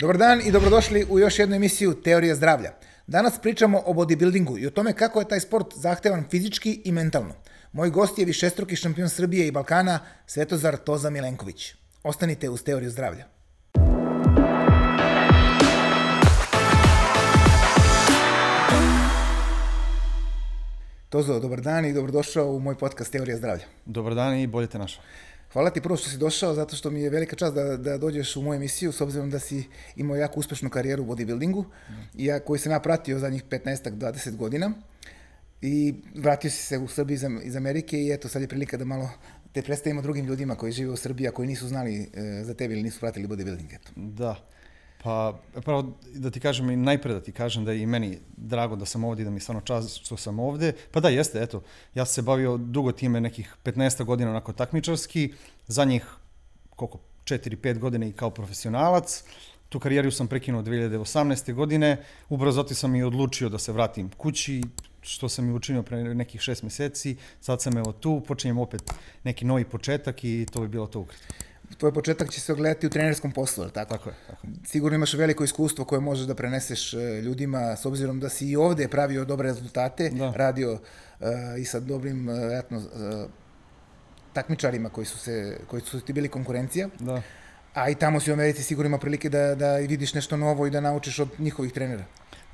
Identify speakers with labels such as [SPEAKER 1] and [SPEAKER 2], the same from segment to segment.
[SPEAKER 1] Dobar dan i dobrodošli u još jednu emisiju Teorija zdravlja. Danas pričamo o bodybuildingu i o tome kako je taj sport zahtevan fizički i mentalno. Moj gost je višestruki šampion Srbije i Balkana, Svetozar Toza Milenković. Ostanite uz Teoriju zdravlja. Tozo, dobar dan i dobrodošao u moj podcast Teorija zdravlja.
[SPEAKER 2] Dobar dan i bolje te našao.
[SPEAKER 1] Hvala ti prvo što si došao, zato što mi je velika čast da, da dođeš u moju emisiju, s obzirom da si imao jako uspešnu karijeru u bodybuildingu, mm. ja, koju sam ja pratio zadnjih 15-20 godina. I vratio si se u Srbiji iz, iz Amerike i eto, sad je prilika da malo te predstavimo drugim ljudima koji žive u Srbiji, a koji nisu znali e, za tebe ili nisu pratili bodybuilding. Eto.
[SPEAKER 2] Da. Pa, pravo da ti kažem najpre da ti kažem da je i meni drago da sam ovde i da mi stvarno čast što sam ovde. Pa da, jeste, eto, ja sam se bavio dugo time, nekih 15 godina onako takmičarski, za njih koliko, 4-5 godina i kao profesionalac. Tu karijeru sam prekinuo 2018. godine, ubrzo sam i odlučio da se vratim kući, što sam i učinio pre nekih šest meseci, sad sam evo tu, počinjem opet neki novi početak i to bi bilo to ukratko
[SPEAKER 1] tvoj početak će se ogledati u trenerskom poslu, ali tako?
[SPEAKER 2] Tako je, tako je.
[SPEAKER 1] Sigurno imaš veliko iskustvo koje možeš da preneseš e, ljudima, s obzirom da si i ovde pravio dobre rezultate, da. radio uh, i sa dobrim, uh, uh, takmičarima koji su, se, koji su ti bili konkurencija.
[SPEAKER 2] Da.
[SPEAKER 1] A i tamo si u Americi sigurno ima prilike da, da vidiš nešto novo i da naučiš od njihovih trenera.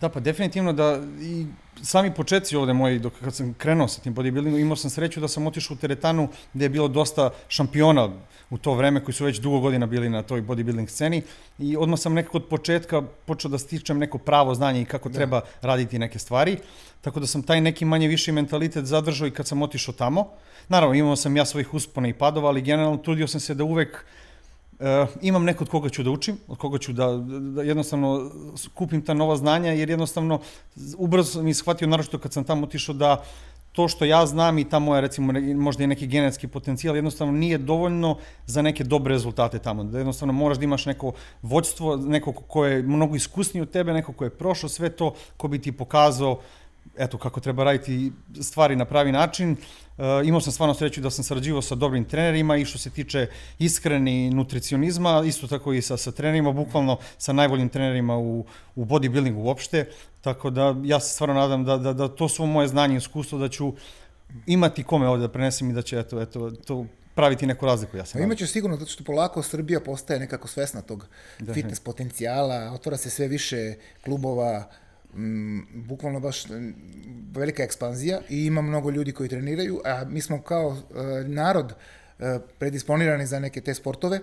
[SPEAKER 2] Da, pa definitivno da i sami početci ovde moji, dok kad sam krenuo sa tim bodybuildingom, imao sam sreću da sam otišao u teretanu gde je bilo dosta šampiona u to vreme koji su već dugo godina bili na toj bodybuilding sceni i odmah sam nekako od početka počeo da stičem neko pravo znanje i kako da. treba raditi neke stvari. Tako da sam taj neki manje viši mentalitet zadržao i kad sam otišao tamo. Naravno, imao sam ja svojih uspona i padova, ali generalno trudio sam se da uvek Uh, imam neko od koga ću da učim, od koga ću da, da jednostavno kupim ta nova znanja, jer jednostavno ubrzo sam ishvatio, naročito kad sam tamo otišao, da to što ja znam i ta moja, recimo, možda i neki genetski potencijal, jednostavno nije dovoljno za neke dobre rezultate tamo. Da jednostavno moraš da imaš neko vođstvo, neko ko je mnogo iskusniji od tebe, neko ko je prošao sve to, ko bi ti pokazao uh, eto, kako treba raditi stvari na pravi način. E, imao sam stvarno sreću da sam sarađivao sa dobrim trenerima i što se tiče iskreni nutricionizma, isto tako i sa, sa trenerima, bukvalno sa najboljim trenerima u, u bodybuildingu uopšte. Tako da ja se stvarno nadam da, da, da to su moje znanje i iskustvo, da ću imati kome ovde da prenesem i da će eto, eto, to praviti neku razliku, ja sam.
[SPEAKER 1] Pa imaće sigurno, zato što polako Srbija postaje nekako svesna tog da, fitness potencijala, otvara se sve više klubova, m, bukvalno baš velika ekspanzija i ima mnogo ljudi koji treniraju, a mi smo kao e, narod e, predisponirani za neke te sportove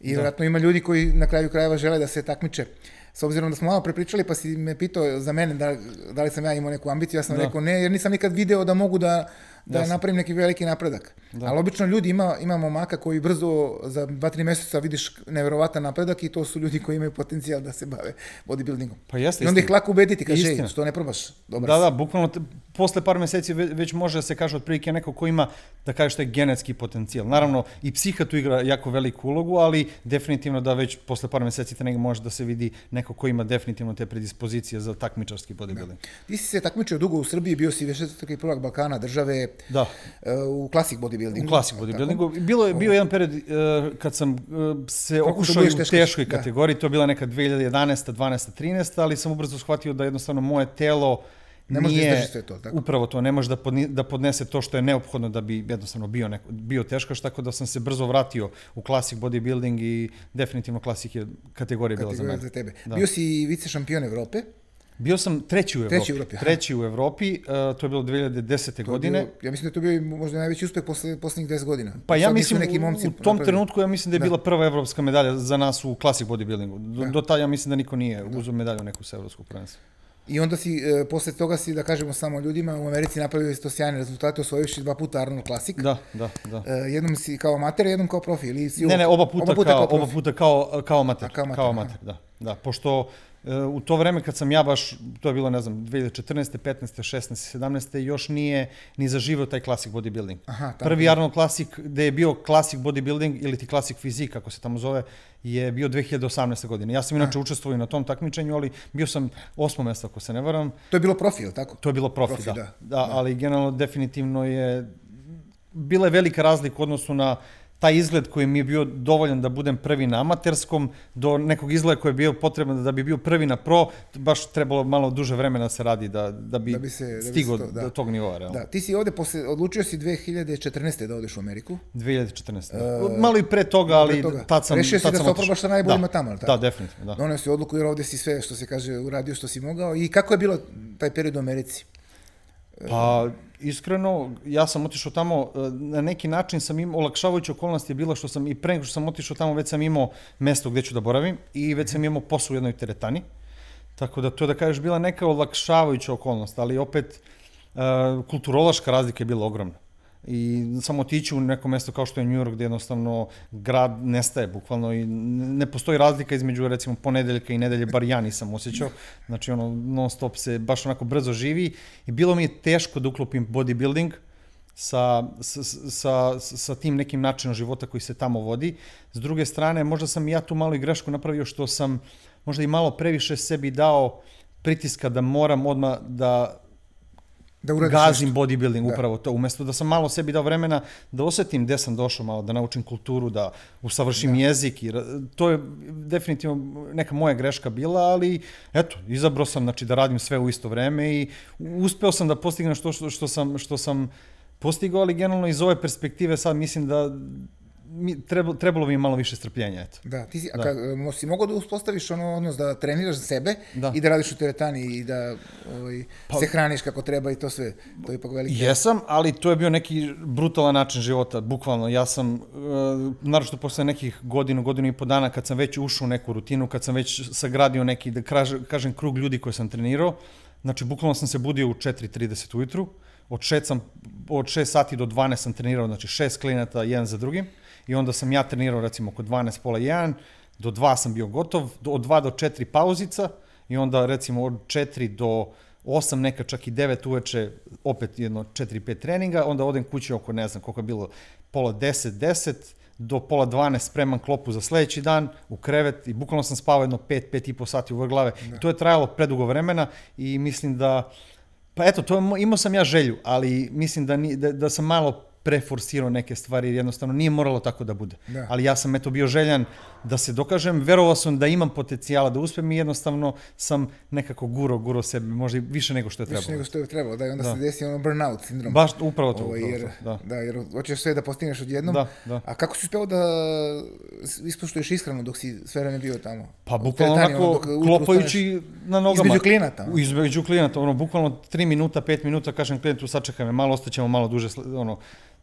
[SPEAKER 1] i da. vjerojatno ima ljudi koji na kraju krajeva žele da se takmiče. S obzirom da smo malo prepričali, pa si me pitao za mene da, da li sam ja imao neku ambiciju, ja sam da. rekao ne, jer nisam nikad video da mogu da da Jasne. napravim neki veliki napredak. Da. Ali obično ljudi ima, ima momaka koji brzo za 2-3 meseca vidiš neverovatan napredak i to su ljudi koji imaju potencijal da se bave bodybuildingom.
[SPEAKER 2] Pa jeste.
[SPEAKER 1] I onda ih lako ubediti, kaže, što ne probaš,
[SPEAKER 2] dobro Da, da, bukvalno posle par meseci već može da se kaže otprilike neko ko ima, da kaže što je genetski potencijal. Naravno, i psiha tu igra jako veliku ulogu, ali definitivno da već posle par meseci treninga može da se vidi neko ko ima definitivno te predispozicije za takmičarski bodybuilding. Da.
[SPEAKER 1] Ti si se takmičio dugo u Srbiji, bio si vešetski prvak Balkana, države,
[SPEAKER 2] Da.
[SPEAKER 1] Uh, u klasik bodybuildingu.
[SPEAKER 2] U klasik bodybuildingu. Bilo je bio jedan period uh, kad sam uh, se Kako okušao u teškoj, teškoj da. kategoriji, to je bila neka 2011. 12. 13. ali sam ubrzo shvatio da jednostavno moje telo ne može da nije, da sve to, tako? Upravo to, ne može da, podni, da podnese to što je neophodno da bi jednostavno bio, neko, bio teškaš, tako da sam se brzo vratio u klasik bodybuilding i definitivno klasik je kategorija, bila za mene.
[SPEAKER 1] za tebe. Da. Bio si vice šampion Evrope,
[SPEAKER 2] Bio sam treći u Evropi.
[SPEAKER 1] Treći u Evropi.
[SPEAKER 2] Treći u Evropi, uh, to je bilo 2010. To godine. Bilo,
[SPEAKER 1] ja mislim da to bio možda najveći uspeh posle poslednjih 10 godina.
[SPEAKER 2] Pa ja mislim neki momci u tom napravili. trenutku ja mislim da je da. bila prva evropska medalja za nas u classic bodybuildingu. Do, da. do tada ja mislim da niko nije da. uzeo medalju neku sa evropskog prvenstva.
[SPEAKER 1] I onda si, e, posle toga si, da kažemo samo ljudima, u Americi napravio si to sjajne rezultate, osvojivši dva puta Arnold Classic.
[SPEAKER 2] Da, da, da.
[SPEAKER 1] E, jednom si kao amater, jednom kao profi. Ili si
[SPEAKER 2] ne, ne, oba puta, oba puta kao, kao oba puta kao, kao amater. A, kao amater, kao amater da. Da, pošto u to vreme kad sam ja baš, to je bilo, ne znam, 2014. 15. 16. 17. još nije ni zaživio taj klasik bodybuilding. Aha, tako. Prvi Arnold Classic, gde je bio klasik bodybuilding ili ti klasik fizik, kako se tamo zove, je bio 2018. godine. Ja sam inače učestvovao na tom takmičenju, ali bio sam osmo mesto, ako se ne varam.
[SPEAKER 1] To je bilo profil, tako?
[SPEAKER 2] To je bilo profil, profi, da. da. Da, da. ali generalno definitivno je bila je velika razlika u odnosu na taj izgled koji mi je bio dovoljan da budem prvi na amaterskom, do nekog izgleda koji je bio potreban da bi bio prvi na pro, baš trebalo malo duže vremena da se radi da, da bi, da bi se, stigao da bi se to, da. do tog nivoa. Realno.
[SPEAKER 1] Da, ti si ovde, posle, odlučio si 2014. da odeš u Ameriku.
[SPEAKER 2] 2014. Uh, malo i pre toga, ali pre toga. tad sam
[SPEAKER 1] Rešio
[SPEAKER 2] si
[SPEAKER 1] da se oprobaš sa najboljima
[SPEAKER 2] da.
[SPEAKER 1] tamo, ali
[SPEAKER 2] tako? Da, definitivno. Da.
[SPEAKER 1] Donio si odluku jer ovde si sve, što se kaže, uradio što si mogao. I kako je bilo taj period u Americi?
[SPEAKER 2] Pa, iskreno, ja sam otišao tamo, e, na neki način sam imao, olakšavajuća okolnost je bila što sam i pre nego što sam otišao tamo, već sam imao mesto gde ću da boravim i već sam imao posao u jednoj teretani. Tako da to da kažeš bila neka olakšavajuća okolnost, ali opet uh, kulturološka razlika je bila ogromna i samo otići u neko mesto kao što je New York gde jednostavno grad nestaje bukvalno i ne postoji razlika između recimo ponedeljka i nedelje, bar ja nisam osjećao, znači ono non stop se baš onako brzo živi i bilo mi je teško da uklopim bodybuilding sa, sa, sa, sa tim nekim načinom života koji se tamo vodi. S druge strane, možda sam ja tu malo i grešku napravio što sam možda i malo previše sebi dao pritiska da moram odmah da da gazim nešto. bodybuilding, da. upravo to. Umesto da sam malo sebi dao vremena da osetim gde sam došao malo, da naučim kulturu, da usavršim da. jezik. I, to je definitivno neka moja greška bila, ali eto, izabrao sam znači, da radim sve u isto vreme i uspeo sam da postignem što, što, što, sam, što sam postigao, ali generalno iz ove perspektive sad mislim da mi, trebalo, trebalo mi malo više strpljenja, eto.
[SPEAKER 1] Da, ti si, da. a ka, si mogao da uspostaviš ono odnos da treniraš sebe da. i da radiš u teretani i da ovaj, pa, se hraniš kako treba i to sve. To je ipak veliki...
[SPEAKER 2] Jesam, ali to je bio neki brutalan način života, bukvalno. Ja sam, uh, naravno posle nekih godinu, godinu i po dana, kad sam već ušao u neku rutinu, kad sam već sagradio neki, da kažem, krug ljudi koje sam trenirao, znači, bukvalno sam se budio u 4.30 ujutru, od 6, sam, od 6 sati do 12 sam trenirao, znači šest klinata, jedan za drugim i onda sam ja trenirao recimo oko 12, pola 1, do 2 sam bio gotov, od 2 do 4 pauzica i onda recimo od 4 do 8, neka čak i 9 uveče, opet jedno 4-5 treninga, onda odem kući oko, ne znam koliko je bilo, pola 10, 10, do pola 12 spreman klopu za sledeći dan u krevet i bukvalno sam spavao jedno 5, 5 i po sati u vrglave. Da. To je trajalo predugo vremena i mislim da, pa eto, to imao sam ja želju, ali mislim da, ni, da, da sam malo preforsirao neke stvari, jer jednostavno nije moralo tako da bude. Da. Ali ja sam eto bio željan da se dokažem, verovao sam da imam potencijala da uspem i jednostavno sam nekako guro, guro sebe, možda i više nego što je trebalo.
[SPEAKER 1] Više nego što je trebalo, da, i onda da. se desi ono burnout sindrom.
[SPEAKER 2] Baš, upravo to. Ovo,
[SPEAKER 1] ovaj,
[SPEAKER 2] upravo
[SPEAKER 1] jer, to, da. da, jer hoćeš sve da postigneš odjednom. Da, da. A kako si uspeo da ispoštuješ ishranu dok si sve vreme bio tamo?
[SPEAKER 2] Pa bukvalno onako, klopajući na nogama.
[SPEAKER 1] Između klijenata.
[SPEAKER 2] Između klijenata, ono, bukvalno 3 minuta, 5 minuta, kažem klijentu, sačekaj me, malo ostaćemo malo duže, ono,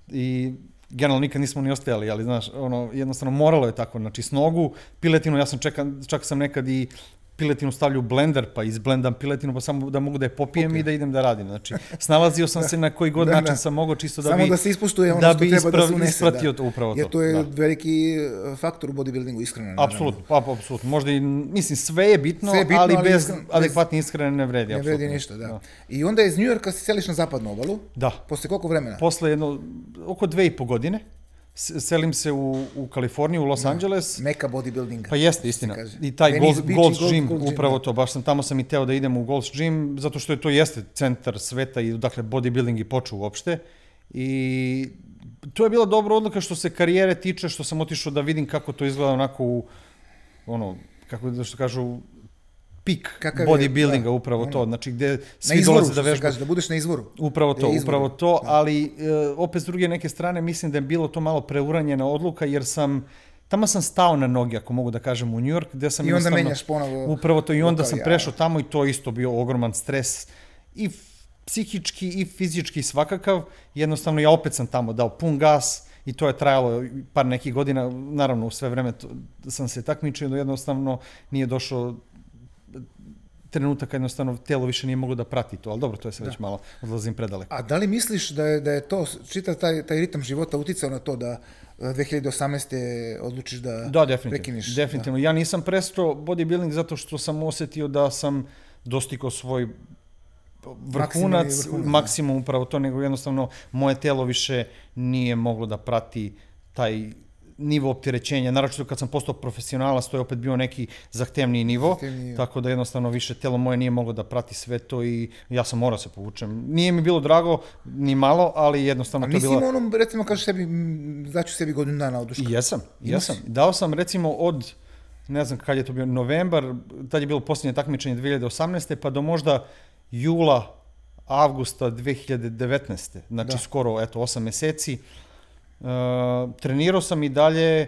[SPEAKER 2] i generalno nikad nismo ni ostajali, ali znaš, ono, jednostavno moralo je tako, znači s nogu, piletinu, ja sam čekao, čak sam nekad i piletinu stavlju u blender, pa izblendam piletinu, pa samo da mogu da je popijem Popije. i da idem da radim. Znači, snalazio sam se na koji god da, način da. sam mogao čisto da
[SPEAKER 1] samo
[SPEAKER 2] bi...
[SPEAKER 1] da se ispoštuje ono da što treba isprav, da se unese.
[SPEAKER 2] Ispratio da. to, upravo
[SPEAKER 1] Jer
[SPEAKER 2] to
[SPEAKER 1] je
[SPEAKER 2] da.
[SPEAKER 1] veliki e, faktor u bodybuildingu ishrana.
[SPEAKER 2] Apsolutno, pa, apsolutno. Možda i, mislim, sve je bitno, sve je bitno ali, ali bez iskren, adekvatne ishrane ne vredi.
[SPEAKER 1] Ne vredi ništa, da. da. I onda iz New Yorka se seliš na zapadnu obalu.
[SPEAKER 2] Da.
[SPEAKER 1] Posle koliko vremena?
[SPEAKER 2] Posle jedno, oko dve i po godine selim se u, u Kaliforniju, u Los da. Angeles.
[SPEAKER 1] Meka bodybuildinga.
[SPEAKER 2] Pa jeste, istina. I taj Gold, Beach, Gold's Gold, Gym, Gold, upravo da. to, baš sam tamo sam i teo da idem u Gold's Gym, zato što je to jeste centar sveta i dakle bodybuilding i počeo uopšte. I to je bila dobra odluka što se karijere tiče, što sam otišao da vidim kako to izgleda onako u, ono, kako da što kažu, pik Kakav bodybuildinga, da, upravo ono, to, znači gde svi izvoru, dolaze da vežbaju.
[SPEAKER 1] Kaže, da budeš na izvoru.
[SPEAKER 2] Upravo to, izvoru, upravo to, da. ali e, opet s druge neke strane mislim da je bilo to malo preuranjena odluka, jer sam tamo sam stao na noge, ako mogu da kažem, u New York, gde sam
[SPEAKER 1] I onda menjaš ponovo.
[SPEAKER 2] Upravo to, i onda sam prešao tamo i to isto bio ogroman stres i psihički i fizički svakakav. Jednostavno ja opet sam tamo dao pun gas, i to je trajalo par nekih godina, naravno u sve vreme to, sam se takmičio, da jednostavno nije došao trenutaka jednostavno telo više nije moglo da prati to, ali dobro, to je se da. već malo odlazim predaleko.
[SPEAKER 1] A da li misliš da je, da je to, čitav taj, taj ritam života uticao na to da 2018. odlučiš da,
[SPEAKER 2] da definitivno,
[SPEAKER 1] prekiniš?
[SPEAKER 2] Definitivno. Da. Ja nisam prestao bodybuilding zato što sam osetio da sam dostikao svoj vrhunac, vrhunac maksimum da. upravo to, nego jednostavno moje telo više nije moglo da prati taj nivo opterećenja, naročito kad sam postao profesionalac, to je opet bio neki zahtevniji nivo,
[SPEAKER 1] Zahtevniji,
[SPEAKER 2] tako da jednostavno više telo moje nije moglo da prati sve to i ja sam morao se povučem. Nije mi bilo drago ni malo, ali jednostavno
[SPEAKER 1] A
[SPEAKER 2] to je
[SPEAKER 1] nisi
[SPEAKER 2] bila...
[SPEAKER 1] imao onom, recimo, kažeš sebi, daću sebi godinu dana oduška.
[SPEAKER 2] I jesam,
[SPEAKER 1] Imao
[SPEAKER 2] jesam. Dao sam recimo od, ne znam kad je to bio, novembar, tad je bilo posljednje takmičenje 2018. pa do možda jula, avgusta 2019. Znači
[SPEAKER 1] Da.
[SPEAKER 2] skoro, eto, 8 meseci. Uh, trenirao sam i dalje,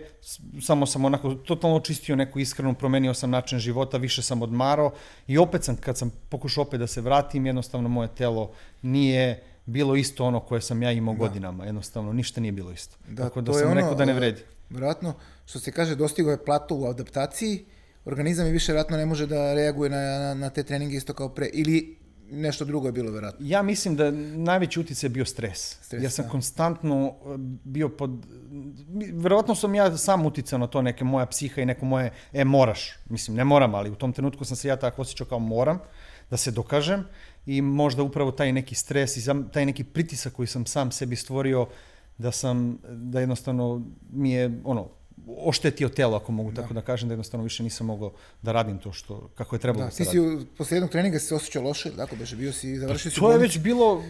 [SPEAKER 2] samo sam onako totalno očistio neku iskrenu, promenio sam način života, više sam odmarao i opet sam, kad sam pokušao opet da se vratim, jednostavno moje telo nije bilo isto ono koje sam ja imao godinama, jednostavno ništa nije bilo isto.
[SPEAKER 1] Da,
[SPEAKER 2] Tako da sam
[SPEAKER 1] ono,
[SPEAKER 2] rekao da ne
[SPEAKER 1] e,
[SPEAKER 2] vredi.
[SPEAKER 1] Vjerojatno, što se kaže, dostigao je plato u adaptaciji, organizam je više vjerojatno ne može da reaguje na, na, na te treninge isto kao pre, ili nešto drugo je bilo vjerojatno.
[SPEAKER 2] Ja mislim da najveći utjecaj je bio stres.
[SPEAKER 1] Stres,
[SPEAKER 2] ja sam
[SPEAKER 1] da.
[SPEAKER 2] konstantno uh, bio pod... Verovatno sam ja sam uticao na to, neke moja psiha i neko moje, e moraš, mislim ne moram, ali u tom trenutku sam se ja tako osjećao kao moram, da se dokažem i možda upravo taj neki stres i taj neki pritisak koji sam sam sebi stvorio da sam, da jednostavno mi je ono, oštetio telo, ako mogu tako da kažem, da jednostavno više nisam mogao da radim to što, kako je trebalo da,
[SPEAKER 1] Da,
[SPEAKER 2] se
[SPEAKER 1] ti
[SPEAKER 2] radi.
[SPEAKER 1] si u, poslije jednog treninga si se osjećao loše, tako beže, bio si, završio si
[SPEAKER 2] To je već bilo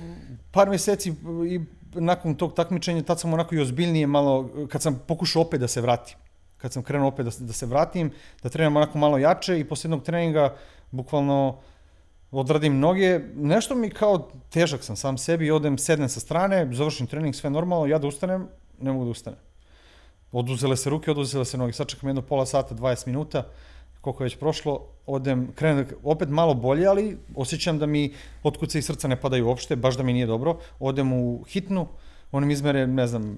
[SPEAKER 2] par mjeseci i nakon tog takmičenja, tad sam onako i ozbiljnije malo, kad sam pokušao opet da se vratim. Kad sam krenuo opet da, da se vratim, da treniram onako malo jače i poslije jednog treninga bukvalno odradim noge, nešto mi kao težak sam sam sebi, odem, sednem sa strane, završim trening, sve normalno, ja da ustanem, ne mogu da ustanem. Oduzele se ruke, oduzele se noge, sačekam jedno pola sata, 20 minuta, koliko je već prošlo, odem, krenem, opet malo bolje, ali osjećam da mi otkuce i srca ne padaju uopšte, baš da mi nije dobro, odem u hitnu, oni mi izmere, ne znam,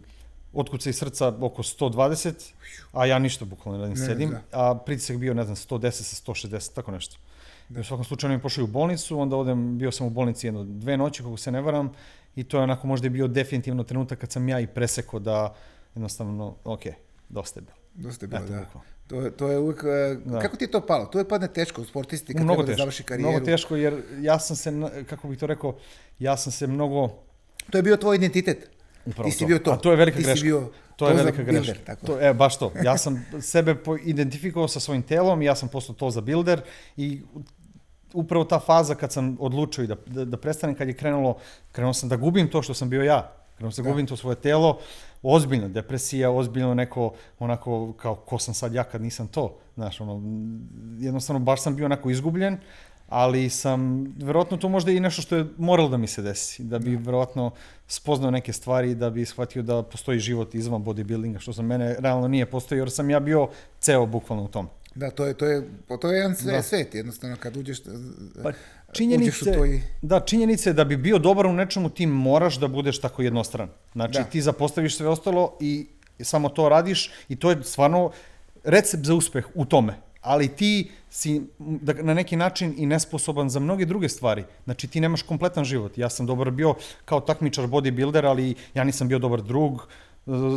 [SPEAKER 2] otkuce i srca oko 120, a ja ništa bukvalno ne radim,
[SPEAKER 1] Ne,
[SPEAKER 2] sedim,
[SPEAKER 1] da.
[SPEAKER 2] a pritisak bio, ne znam, 110 sa 160, tako nešto. U svakom slučaju mi pošli u bolnicu, onda odem, bio sam u bolnici jedno dve noći, kako se ne varam, i to je onako možda i bio definitivno trenutak kad sam ja i presekao da jednostavno, ok, dosta je bilo.
[SPEAKER 1] Dosta je bilo,
[SPEAKER 2] Eto,
[SPEAKER 1] da.
[SPEAKER 2] bukvalno.
[SPEAKER 1] To je, to je uvijek, e,
[SPEAKER 2] Da.
[SPEAKER 1] kako ti je to palo? To je padne teško u sportisti kad
[SPEAKER 2] mnogo
[SPEAKER 1] treba da
[SPEAKER 2] teško,
[SPEAKER 1] završi karijeru.
[SPEAKER 2] mnogo teško jer ja sam se, kako bih to rekao, ja sam se mnogo
[SPEAKER 1] To je bio tvoj identitet.
[SPEAKER 2] Upravo
[SPEAKER 1] Ti si bio to.
[SPEAKER 2] A to je velika
[SPEAKER 1] Ti
[SPEAKER 2] greška.
[SPEAKER 1] bio
[SPEAKER 2] to je
[SPEAKER 1] to
[SPEAKER 2] velika
[SPEAKER 1] builder,
[SPEAKER 2] greška.
[SPEAKER 1] tako.
[SPEAKER 2] To, e, baš to. Ja sam sebe identifikovao sa svojim telom, ja sam postao to za builder i upravo ta faza kad sam odlučio da, da, da prestanem, kad je krenulo, krenuo sam da gubim to što sam bio ja. Krenuo sam da
[SPEAKER 1] Da.
[SPEAKER 2] gubim to svoje telo, ozbiljno depresija, ozbiljno neko, onako, kao ko sam sad ja kad nisam to. Znaš, ono, jednostavno baš sam bio onako izgubljen, ali sam, verovatno to možda i nešto što je moralo da mi se desi, da bi verovatno spoznao neke stvari, da bi shvatio da postoji život izvan bodybuildinga, što za mene realno nije postojao, jer sam ja bio ceo bukvalno u tom.
[SPEAKER 1] Da, to je, to je, to je jedan sve,
[SPEAKER 2] Da.
[SPEAKER 1] svet, jednostavno, kad uđeš,
[SPEAKER 2] Pa, činjenice,
[SPEAKER 1] to i...
[SPEAKER 2] da, činjenice je da bi bio dobar u nečemu ti moraš da budeš tako jednostran. Znači
[SPEAKER 1] Da.
[SPEAKER 2] ti zapostaviš sve ostalo i samo to radiš i to je stvarno recept za uspeh u tome. Ali ti si da, na neki način i nesposoban za mnoge druge stvari. Znači ti nemaš kompletan život. Ja sam dobar bio kao takmičar bodybuilder, ali ja nisam bio dobar drug.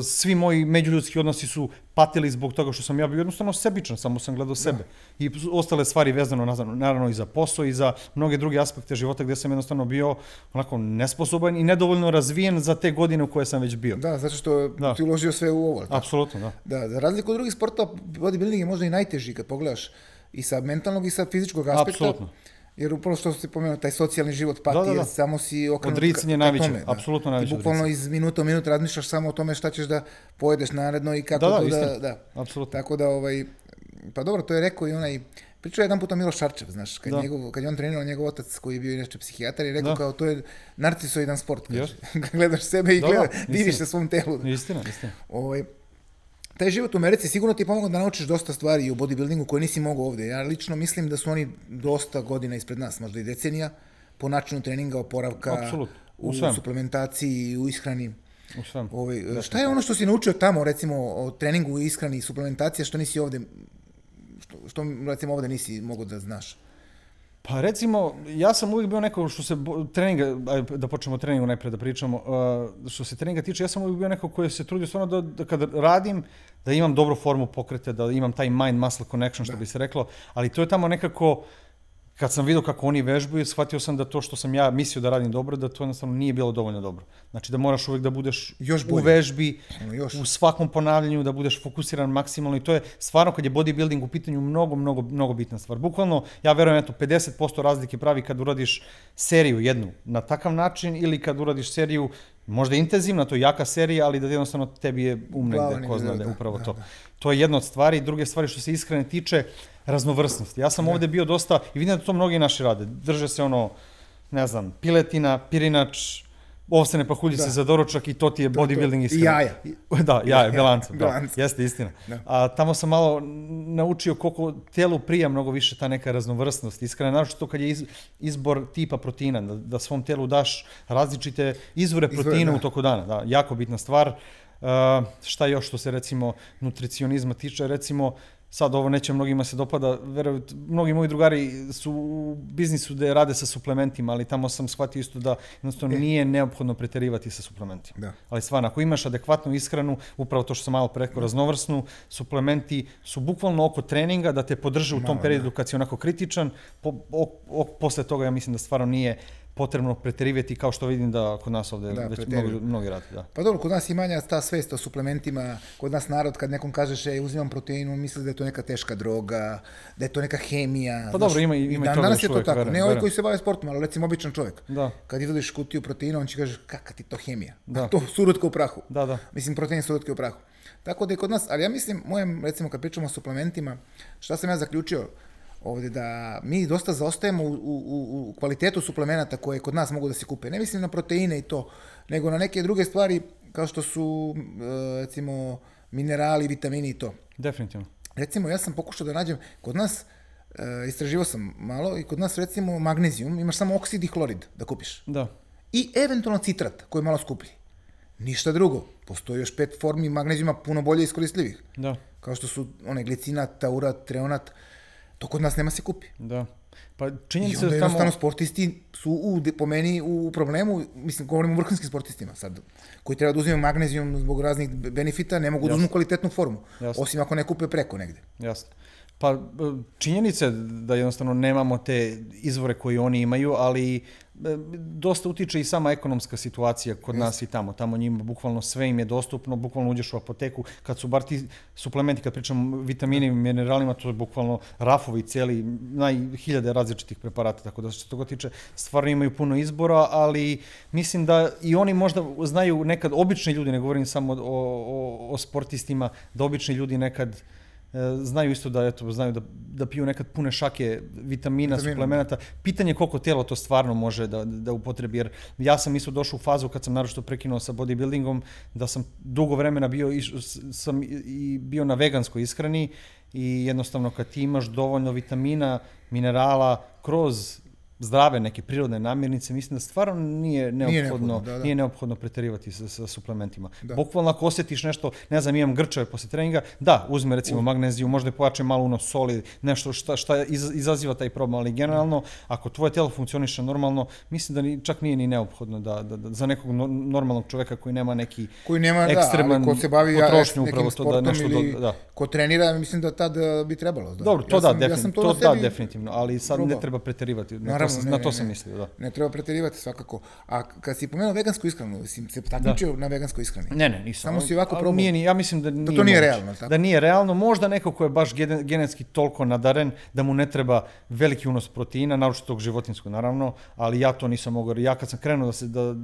[SPEAKER 2] Svi moji međuljudski odnosi su patili zbog toga što sam ja bio jednostavno sebičan, samo sam gledao sebe. I ostale stvari vezano naravno, naravno i za posao i za mnoge druge aspekte života gdje sam jednostavno bio onako nesposoban i nedovoljno razvijen za te godine u koje sam već bio.
[SPEAKER 1] Da, zato što
[SPEAKER 2] Da.
[SPEAKER 1] ti uložio sve u ovo. tako?
[SPEAKER 2] Apsolutno, da.
[SPEAKER 1] Da, za razliku od drugih sportova, bodybuilding je možda i najteži kad pogledaš i sa mentalnog i sa fizičkog aspekta.
[SPEAKER 2] Apsolutno.
[SPEAKER 1] Jer upravo što si pomenuo, taj socijalni život pati,
[SPEAKER 2] Da, da, da.
[SPEAKER 1] jer samo si okrenut
[SPEAKER 2] Odricanje najveće,
[SPEAKER 1] tome, da.
[SPEAKER 2] apsolutno najveće
[SPEAKER 1] Ti bukvalno iz minuta u minut razmišljaš samo o tome šta ćeš da pojedeš naredno i kako
[SPEAKER 2] Da, da,
[SPEAKER 1] to
[SPEAKER 2] istina.
[SPEAKER 1] da, da.
[SPEAKER 2] Apsolutno.
[SPEAKER 1] Tako da, ovaj, pa dobro, to je rekao i onaj, pričao je jedan puta Miloš Šarčev, znaš, kad,
[SPEAKER 2] Da.
[SPEAKER 1] njegov, kad je on trenirao njegov otac koji je bio inače psihijatar i rekao
[SPEAKER 2] Da.
[SPEAKER 1] kao to je narcisoidan sport, kaže. Gledaš sebe i
[SPEAKER 2] Da,
[SPEAKER 1] gleda,
[SPEAKER 2] da,
[SPEAKER 1] diviš
[SPEAKER 2] istina.
[SPEAKER 1] se svom telu.
[SPEAKER 2] Istina, istina.
[SPEAKER 1] Ovaj, taj život u Americi sigurno ti pomogao da naučiš dosta stvari i u bodybuildingu koje nisi mogao ovdje. Ja lično mislim da su oni dosta godina ispred nas, možda i decenija, po načinu treninga, oporavka,
[SPEAKER 2] Apsolutno, u
[SPEAKER 1] u, suplementaciji, u ishrani.
[SPEAKER 2] U svemu.
[SPEAKER 1] Ovaj, šta je ono što si naučio tamo, recimo, o treningu, ishrani i suplementacija, što nisi ovdje, što, što recimo ovdje nisi mogao da znaš?
[SPEAKER 2] Pa recimo, ja sam uvijek bio neko što se treninga, da počnemo o treningu najprije da pričamo, uh, što se treninga tiče, ja sam uvijek bio neko koji se trudio stvarno da, da kada radim, da imam dobru formu pokreta, da imam taj mind-muscle connection, što bi se reklo, ali to je tamo nekako, kad sam vidio kako oni vežbaju, shvatio sam da to što sam ja mislio da radim dobro, da to jednostavno nije bilo dovoljno dobro. Znači da moraš uvek da budeš
[SPEAKER 1] Još
[SPEAKER 2] u
[SPEAKER 1] bolje.
[SPEAKER 2] vežbi,
[SPEAKER 1] Ono, još.
[SPEAKER 2] u svakom ponavljanju, da budeš fokusiran maksimalno i to je stvarno kad je bodybuilding u pitanju mnogo, mnogo, mnogo bitna stvar. Bukvalno, ja verujem, eto, 50% razlike pravi kad uradiš seriju jednu na takav način ili kad uradiš seriju možda intenzivna, to je jaka serija, ali da jednostavno tebi je um negde, ko zna da je
[SPEAKER 1] da,
[SPEAKER 2] upravo
[SPEAKER 1] da,
[SPEAKER 2] to.
[SPEAKER 1] da.
[SPEAKER 2] To je jedna od stvari. Druge stvari što se iskrene tiče, raznovrsnosti. Ja sam ovde bio dosta, i vidim da to mnogi naši rade, drže se ono, ne znam, piletina, pirinač, ovsene pahuljice
[SPEAKER 1] Da.
[SPEAKER 2] za doručak i to ti je
[SPEAKER 1] To to.
[SPEAKER 2] bodybuilding
[SPEAKER 1] I
[SPEAKER 2] iskreno.
[SPEAKER 1] jaja.
[SPEAKER 2] Da, jaja, belanca, da, jeste istina.
[SPEAKER 1] Da.
[SPEAKER 2] A tamo sam malo naučio koliko telu prija mnogo više ta neka raznovrsnost. Iskreno, naročito kad je iz, izbor tipa proteina, da, da svom telu daš različite izvore
[SPEAKER 1] Izvore,
[SPEAKER 2] proteina
[SPEAKER 1] da.
[SPEAKER 2] u toku dana. Da, jako bitna stvar. Uh, šta još što se recimo nutricionizma tiče, recimo sad ovo neće mnogima se dopada, verujte, mnogi moji drugari su u biznisu da rade sa suplementima, ali tamo sam shvatio isto da jednostavno
[SPEAKER 1] E.
[SPEAKER 2] nije neophodno preterivati sa suplementima.
[SPEAKER 1] Da.
[SPEAKER 2] Ali stvarno, ako imaš adekvatnu ishranu, upravo to što sam malo preko raznovrsnu, suplementi su bukvalno oko treninga da te podrže u tom
[SPEAKER 1] Malo,
[SPEAKER 2] periodu kad si onako kritičan, po, o, o, posle toga ja mislim da stvarno nije potrebno preterivati kao što vidim da kod nas ovde
[SPEAKER 1] Da,
[SPEAKER 2] već mnogi, mnogi rade. Da.
[SPEAKER 1] Pa dobro, kod nas je manja ta svest o suplementima, kod nas narod kad nekom kažeš e, uzimam protein, on misli da je to neka teška droga, da je to neka hemija.
[SPEAKER 2] Pa dobro, ima ima i
[SPEAKER 1] dan,
[SPEAKER 2] toga
[SPEAKER 1] danas je to tako,
[SPEAKER 2] verujem,
[SPEAKER 1] ne
[SPEAKER 2] verujem.
[SPEAKER 1] koji se bave sportom, ali recimo običan čovjek.
[SPEAKER 2] Da.
[SPEAKER 1] Kad izvadiš kutiju proteina, on će kaže kakva ti to hemija.
[SPEAKER 2] Da.
[SPEAKER 1] To surutka u prahu.
[SPEAKER 2] Da, da.
[SPEAKER 1] Mislim, protein surutke u prahu. Tako da je kod nas, ali ja mislim, mojem, recimo kad pričamo o suplementima, šta sam ja zaključio ovde, da mi dosta zaostajemo u, u, u- u kvalitetu suplemenata koje kod nas mogu da se kupe. Ne mislim na proteine i to, nego na neke druge stvari kao što su, e, recimo, minerali, vitamini i to.
[SPEAKER 2] Definitivno.
[SPEAKER 1] Recimo, ja sam pokušao da nađem, kod nas, e, istraživao sam malo, i kod nas recimo magnezijum, imaš samo oksid i hlorid da kupiš.
[SPEAKER 2] Da.
[SPEAKER 1] I eventualno citrat, koji je malo skuplji. Ništa drugo. Postoji još pet formi magnezijuma puno bolje iskoristljivih.
[SPEAKER 2] Da.
[SPEAKER 1] Kao što su one glicinat, taurat, treonat. To kod nas nema se kupi.
[SPEAKER 2] Da. Pa
[SPEAKER 1] I
[SPEAKER 2] činjenica
[SPEAKER 1] onda
[SPEAKER 2] da
[SPEAKER 1] jednostavno
[SPEAKER 2] tamo...
[SPEAKER 1] sportisti su u, po meni u problemu, mislim, govorimo o vrhunskim sportistima sad, koji treba da uzimaju magnezijum zbog raznih benefita, ne mogu da
[SPEAKER 2] Jasno.
[SPEAKER 1] uzmu kvalitetnu formu.
[SPEAKER 2] Jasno.
[SPEAKER 1] Osim ako ne kupe preko negde.
[SPEAKER 2] Jasno. Pa e, činjenica je da jednostavno nemamo te izvore koje oni imaju, ali dosta utiče i sama ekonomska situacija kod nas i tamo. Tamo njima bukvalno sve im je dostupno, bukvalno uđeš u apoteku, kad su bar ti suplementi, kad pričamo vitaminima i mineralima, to je bukvalno rafovi cijeli, naj, hiljade različitih preparata, tako da što se toga tiče, stvarno imaju puno izbora, ali mislim da i oni možda znaju nekad, obični ljudi, ne govorim samo o, o, o sportistima, da obični ljudi nekad e, znaju isto da eto znaju da da piju nekad pune šake vitamina,
[SPEAKER 1] Vitamina.
[SPEAKER 2] suplemenata. Pitanje je koliko telo to stvarno može da da upotrebi jer ja sam isto došao u fazu kad sam naročito prekinuo sa bodybuildingom da sam dugo vremena bio s- sam i- i bio na veganskoj ishrani i jednostavno kad ti imaš dovoljno vitamina, minerala kroz zdrave neke prirodne namirnice, mislim da stvarno nije neophodno,
[SPEAKER 1] neophodno, da, da.
[SPEAKER 2] nije neophodno preterivati sa, sa suplementima.
[SPEAKER 1] Da.
[SPEAKER 2] Bukvalno ako osjetiš nešto, ne znam, imam grčave posle treninga, da, uzme recimo magneziju, možda pojače malo unos soli, nešto šta, šta iz, izaziva taj problem, ali generalno, ako tvoje telo funkcioniše normalno, mislim da ni, čak nije ni neophodno da, da, da za nekog no- normalnog čoveka koji nema neki
[SPEAKER 1] Koji nema, da,
[SPEAKER 2] ekstreman
[SPEAKER 1] ali ko se bavi ja,
[SPEAKER 2] potrošnju
[SPEAKER 1] nekim
[SPEAKER 2] upravo to da nešto
[SPEAKER 1] ili
[SPEAKER 2] do, da.
[SPEAKER 1] ko trenira, mislim da tad eh, bi trebalo. Da.
[SPEAKER 2] Dobro, to
[SPEAKER 1] ja
[SPEAKER 2] da,
[SPEAKER 1] sam, ja
[SPEAKER 2] definitivno,
[SPEAKER 1] sam to,
[SPEAKER 2] to, da, definitivno, ali sad
[SPEAKER 1] probao.
[SPEAKER 2] ne treba preterivati, to, sam,
[SPEAKER 1] ne,
[SPEAKER 2] na to
[SPEAKER 1] ne,
[SPEAKER 2] sam
[SPEAKER 1] ne.
[SPEAKER 2] mislio, da.
[SPEAKER 1] Ne treba preterivati svakako. A kad si pomenuo vegansku ishranu, si se takmičio na veganskoj ishrani?
[SPEAKER 2] Ne, ne, nisam.
[SPEAKER 1] Samo si ovako probao?
[SPEAKER 2] Nije, ni- ja mislim da nije,
[SPEAKER 1] to nije
[SPEAKER 2] moguće.
[SPEAKER 1] realno, tako?
[SPEAKER 2] Da nije realno, možda neko ko je baš gene- genetski toliko nadaren da mu ne treba veliki unos proteina, naročito tog životinskog naravno, ali ja to nisam mogao. Ja kad sam krenuo da se da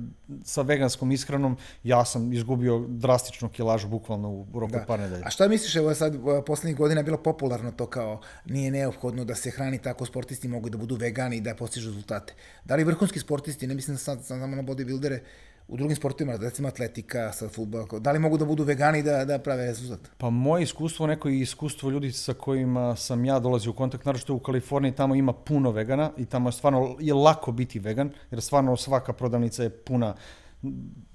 [SPEAKER 2] sa veganskom ishranom, ja sam izgubio drastičnu kilažu bukvalno u roku
[SPEAKER 1] Da.
[SPEAKER 2] par nedelja.
[SPEAKER 1] A šta misliš, evo sad, poslednjih godina je bilo popularno to kao nije neophodno da se hrani tako, sportisti mogu da budu vegani i da postižu rezultate. Da li vrhunski sportisti, ne mislim sad samo na bodybuildere, u drugim sportovima, recimo atletika, sad futbol, da li mogu da budu vegani da, da prave rezultat?
[SPEAKER 2] Pa moje iskustvo, neko i iskustvo ljudi sa kojima sam ja dolazio u kontakt, naročito u Kaliforniji, tamo ima puno vegana i tamo je stvarno je lako biti vegan, jer stvarno svaka prodavnica je puna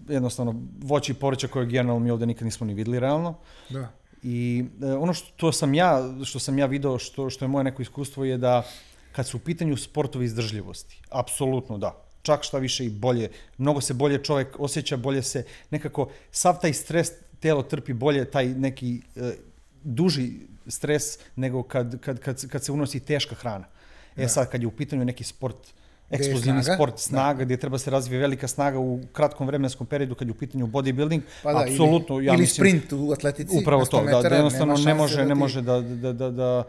[SPEAKER 2] jednostavno voće i povrća koje generalno mi ovde nikad nismo ni videli realno.
[SPEAKER 1] Da.
[SPEAKER 2] I e, ono što sam ja, što sam ja video, što, što je moje neko iskustvo je da kad su u pitanju sportovi izdržljivosti, apsolutno da. Čak šta više i bolje, mnogo se bolje čovjek osjeća, bolje se nekako, sav taj stres telo trpi bolje, taj neki e, duži stres nego kad, kad, kad, kad se unosi teška hrana. E sad, kad je u pitanju neki sport, eksplozivni
[SPEAKER 1] snaga,
[SPEAKER 2] sport, snaga, gdje treba se razvije velika snaga u kratkom vremenskom periodu kad je u pitanju bodybuilding,
[SPEAKER 1] Pa da,
[SPEAKER 2] apsolutno,
[SPEAKER 1] ili,
[SPEAKER 2] ja
[SPEAKER 1] ili
[SPEAKER 2] mislim,
[SPEAKER 1] sprint u atletici.
[SPEAKER 2] Upravo
[SPEAKER 1] na 100
[SPEAKER 2] to, da,
[SPEAKER 1] metara,
[SPEAKER 2] da jednostavno
[SPEAKER 1] nema
[SPEAKER 2] ne može,
[SPEAKER 1] da
[SPEAKER 2] ne može da, da, da, da,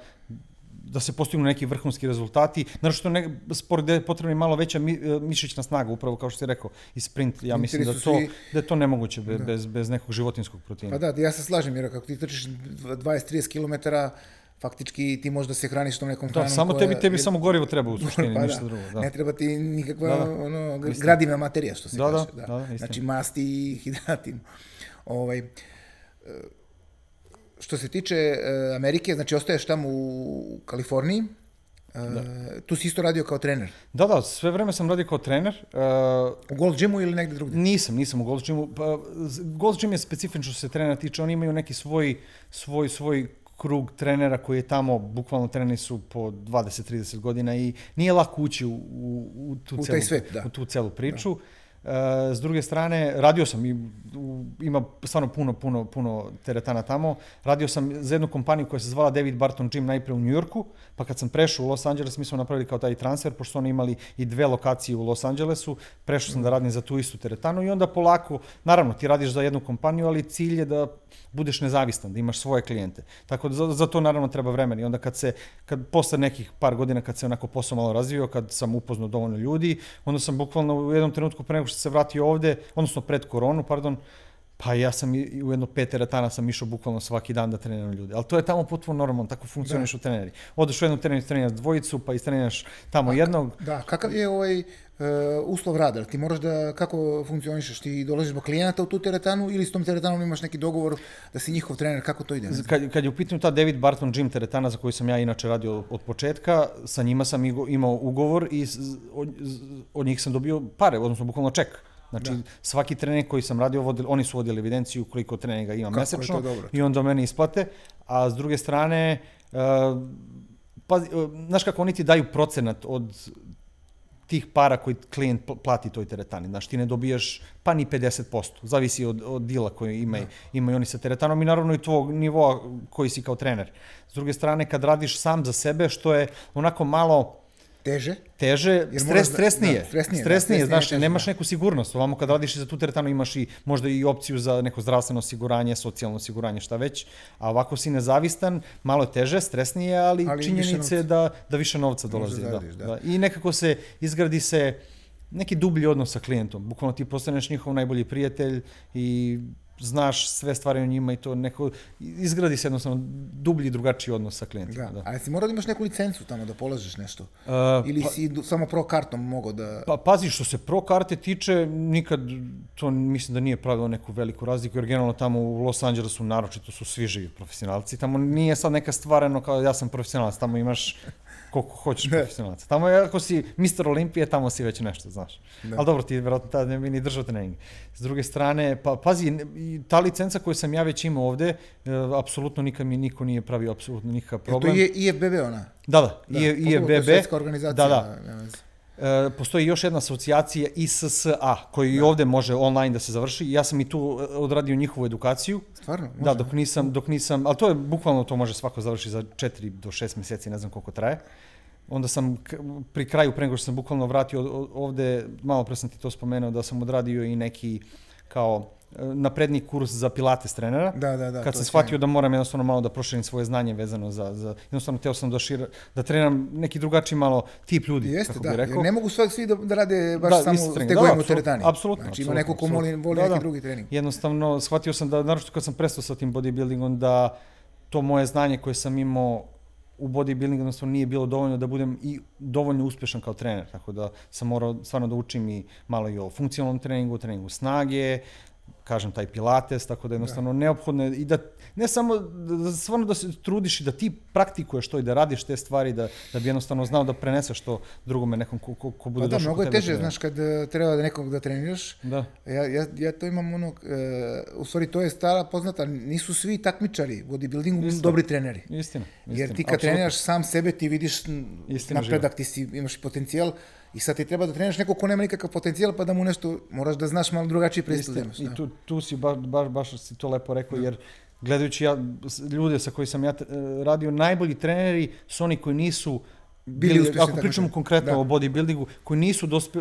[SPEAKER 2] da se postignu neki vrhunski rezultati. Naravno što ne, sport gdje je potrebna malo veća mi, e, mišićna snaga, upravo kao što si rekao, i sprint, ja mislim da, to,
[SPEAKER 1] svi-
[SPEAKER 2] da je to nemoguće be- bez, bez nekog životinskog proteina.
[SPEAKER 1] Pa da, ja se slažem jer kako ti trčiš 20-30 km, faktički ti možda se hraniš tom nekom
[SPEAKER 2] Da,
[SPEAKER 1] hranom
[SPEAKER 2] samo
[SPEAKER 1] koja-
[SPEAKER 2] tebi, tebi samo gorivo treba u suštini,
[SPEAKER 1] Pa
[SPEAKER 2] ništa
[SPEAKER 1] da,
[SPEAKER 2] drugo. Da.
[SPEAKER 1] Ne treba ti nikakva
[SPEAKER 2] Da, da.
[SPEAKER 1] ono, gradivna materija, što se
[SPEAKER 2] Da, da,
[SPEAKER 1] kaže.
[SPEAKER 2] da, da, istina.
[SPEAKER 1] znači masti i hidrati. Ovaj, što se tiče e, Amerike, znači ostaješ tamo u Kaliforniji, e, tu si isto radio kao trener.
[SPEAKER 2] Da, da, sve vreme sam radio kao trener. Uh,
[SPEAKER 1] U Gold Gymu ili negdje drugdje?
[SPEAKER 2] Nisam, nisam u Gold Gymu. Pa, Gold Gym je specifičan što se trenera tiče. Oni imaju neki svoj, svoj, svoj krug trenera koji je tamo, bukvalno treneri su po 20-30 godina i nije lako ući u, u, u tu,
[SPEAKER 1] U
[SPEAKER 2] celu,
[SPEAKER 1] svet, da.
[SPEAKER 2] u tu celu priču. E, s druge strane, radio sam i ima stvarno puno, puno, puno teretana tamo. Radio sam za jednu kompaniju koja se zvala David Barton Gym najprije u New Yorku, pa kad sam prešao u Los Angeles, mi smo napravili kao taj transfer, pošto oni imali i dve lokacije u Los Angelesu, prešao sam da radim za tu istu teretanu i onda polako, naravno ti radiš za jednu kompaniju, ali cilj je da budeš nezavistan, da imaš svoje klijente. Tako da za to naravno treba vremena i onda kad se, kad posle nekih par godina kad se onako posao malo razvio, kad sam upoznao dovoljno ljudi, onda sam bukvalno u jednom trenutku pre nego što se vratio ovde, odnosno pred koronu, pardon, pa ja sam i- u jedno pet teretana sam išao bukvalno svaki dan da treniram ljude. Ali to je tamo potpuno normalno, tako funkcionišu treneri. Odeš u jednu trenericu, treniraš dvojicu, pa istreniraš tamo jednog.
[SPEAKER 1] Da, kakav je ovaj e, uslov rada? Ti moraš da, kako funkcionišeš? Ti dolaziš do klijenata u tu teretanu ili s tom teretanom imaš neki dogovor da si njihov trener? Kako to ide?
[SPEAKER 2] Kad, kad je u pitanju ta David Barton Gym teretana za koju sam ja inače radio od, početka, sa njima sam imao ugovor i od, od njih sam dobio pare, odnosno bukvalno ček. Znači, svaki trening koji sam radio, vodili, oni su vodili evidenciju koliko treninga ima
[SPEAKER 1] Kako je
[SPEAKER 2] mesečno i onda meni isplate. A s druge strane, uh, pazi, uh, znaš kako oni ti daju procenat od tih para koji klijent pl- plati toj teretani. Znaš, ti ne dobijaš pa ni 50%. Zavisi od, od dila koji imaju, imaju oni sa teretanom i naravno i tvog nivoa koji si kao trener. S druge strane, kad radiš sam za sebe, što je onako malo
[SPEAKER 1] Teže?
[SPEAKER 2] teže,
[SPEAKER 1] Jer
[SPEAKER 2] stres,
[SPEAKER 1] da-
[SPEAKER 2] stresnije,
[SPEAKER 1] da, stresnije, da,
[SPEAKER 2] stresnije,
[SPEAKER 1] stresnije
[SPEAKER 2] znaš,
[SPEAKER 1] teže,
[SPEAKER 2] nemaš
[SPEAKER 1] da.
[SPEAKER 2] neku sigurnost. Ovamo kad radiš za tu teretanu imaš i možda i opciju za neko zdravstveno osiguranje, socijalno osiguranje, šta već, a ovako si nezavistan, malo je teže, stresnije, ali,
[SPEAKER 1] Ali
[SPEAKER 2] činjenice je da, da više novca dolazi. Da,
[SPEAKER 1] da.
[SPEAKER 2] da. I nekako se izgradi se neki dublji odnos sa klijentom. Bukvalno ti postaneš njihov najbolji prijatelj i znaš sve stvari o njima i to neko, izgradi se jednostavno dublji, drugačiji odnos sa klijentima.
[SPEAKER 1] Da.
[SPEAKER 2] Da.
[SPEAKER 1] Ali si morao da imaš neku licencu tamo da polažeš nešto?
[SPEAKER 2] Uh,
[SPEAKER 1] Ili si du- samo pro kartom mogao da...
[SPEAKER 2] Pa pazi, što se pro karte tiče, nikad to mislim da nije pravilo neku veliku razliku, jer generalno tamo u Los Angelesu naročito su svi živi profesionalci. Tamo nije sad neka stvareno kao ja sam profesionalac, tamo imaš koliko hoćeš profesionalaca. Tamo je, ako si Mr. Olimpije, tamo si već nešto, znaš. Ali dobro, ti vjerojatno tada ne bi ni držao trening. S druge strane, pa pazi, ne- ta licenca koju sam ja već imao ovde, e, apsolutno nikad mi niko nije pravio apsolutno nikakav
[SPEAKER 1] Jel to
[SPEAKER 2] problem.
[SPEAKER 1] je IFBB ona?
[SPEAKER 2] Da, da,
[SPEAKER 1] Da, to je
[SPEAKER 2] IFBB.
[SPEAKER 1] Organizacija.
[SPEAKER 2] Da, da. E, postoji još jedna asocijacija ISSA, koji i ovde može online da se završi. Ja sam i tu e, odradio njihovu edukaciju.
[SPEAKER 1] Stvarno? Može?
[SPEAKER 2] Da, dok nisam, dok nisam, ali to je bukvalno to može svako završiti za 4 do 6 mjeseci, ne znam koliko traje. Onda sam pri kraju, pre nego što sam bukvalno vratio ovde, malo pre sam ti to spomenuo, da sam odradio i neki kao napredni kurs za pilates trenera.
[SPEAKER 1] Da, da, da.
[SPEAKER 2] Kad sam shvatio da moram jednostavno malo da proširim svoje znanje vezano za, za jednostavno teo sam da, šira, da treniram neki drugačiji malo tip ljudi,
[SPEAKER 1] Jeste,
[SPEAKER 2] kako
[SPEAKER 1] da.
[SPEAKER 2] bi
[SPEAKER 1] Jer
[SPEAKER 2] rekao.
[SPEAKER 1] ne mogu sve, svi da, da rade baš
[SPEAKER 2] Da,
[SPEAKER 1] samo
[SPEAKER 2] isti
[SPEAKER 1] s
[SPEAKER 2] trening.
[SPEAKER 1] tegojem
[SPEAKER 2] Da,
[SPEAKER 1] teretani.
[SPEAKER 2] apsolutno,
[SPEAKER 1] Znači ima neko ko
[SPEAKER 2] apsolutno.
[SPEAKER 1] voli
[SPEAKER 2] Da,
[SPEAKER 1] neki
[SPEAKER 2] da.
[SPEAKER 1] drugi trening.
[SPEAKER 2] Jednostavno, shvatio sam da, naročito kad sam prestao sa tim bodybuildingom, da to moje znanje koje sam imao u bodybuildingu jednostavno nije bilo dovoljno da budem i dovoljno uspešan kao trener, tako da sam morao stvarno da učim i malo i o funkcionalnom treningu, treningu snage, kažem taj pilates, tako da jednostavno neophodno je i da ne samo da, da stvarno da se trudiš i da ti praktikuješ to i da radiš te stvari da da bi jednostavno znao da preneseš to drugome nekom ko, ko, ko bude
[SPEAKER 1] Pa da,
[SPEAKER 2] došao
[SPEAKER 1] mnogo
[SPEAKER 2] kod
[SPEAKER 1] je
[SPEAKER 2] da
[SPEAKER 1] teže, znaš, kad e, treba da nekog da treniraš.
[SPEAKER 2] Da.
[SPEAKER 1] Ja, ja, ja to imam ono, e, u stvari to je stara poznata, nisu svi takmičari u bodybuildingu
[SPEAKER 2] Istina.
[SPEAKER 1] dobri treneri.
[SPEAKER 2] Istina, istina.
[SPEAKER 1] Jer ti kad
[SPEAKER 2] apsolutno.
[SPEAKER 1] treniraš sam sebe, ti vidiš
[SPEAKER 2] Istina
[SPEAKER 1] napredak, ti si, imaš potencijal i sad ti treba da treniraš nekog ko nema nikakav potencijal pa da mu nešto, moraš da znaš malo drugačiji pristup. da
[SPEAKER 2] I
[SPEAKER 1] da.
[SPEAKER 2] tu, tu si baš, baš, baš si to lepo rekao, jer gledajući ja, ljude sa koji sam ja t- e, radio, najbolji treneri su oni koji nisu
[SPEAKER 1] Bili uspješni
[SPEAKER 2] ako pričamo konkretno
[SPEAKER 1] Da.
[SPEAKER 2] o bodybuildingu, koji nisu dospe,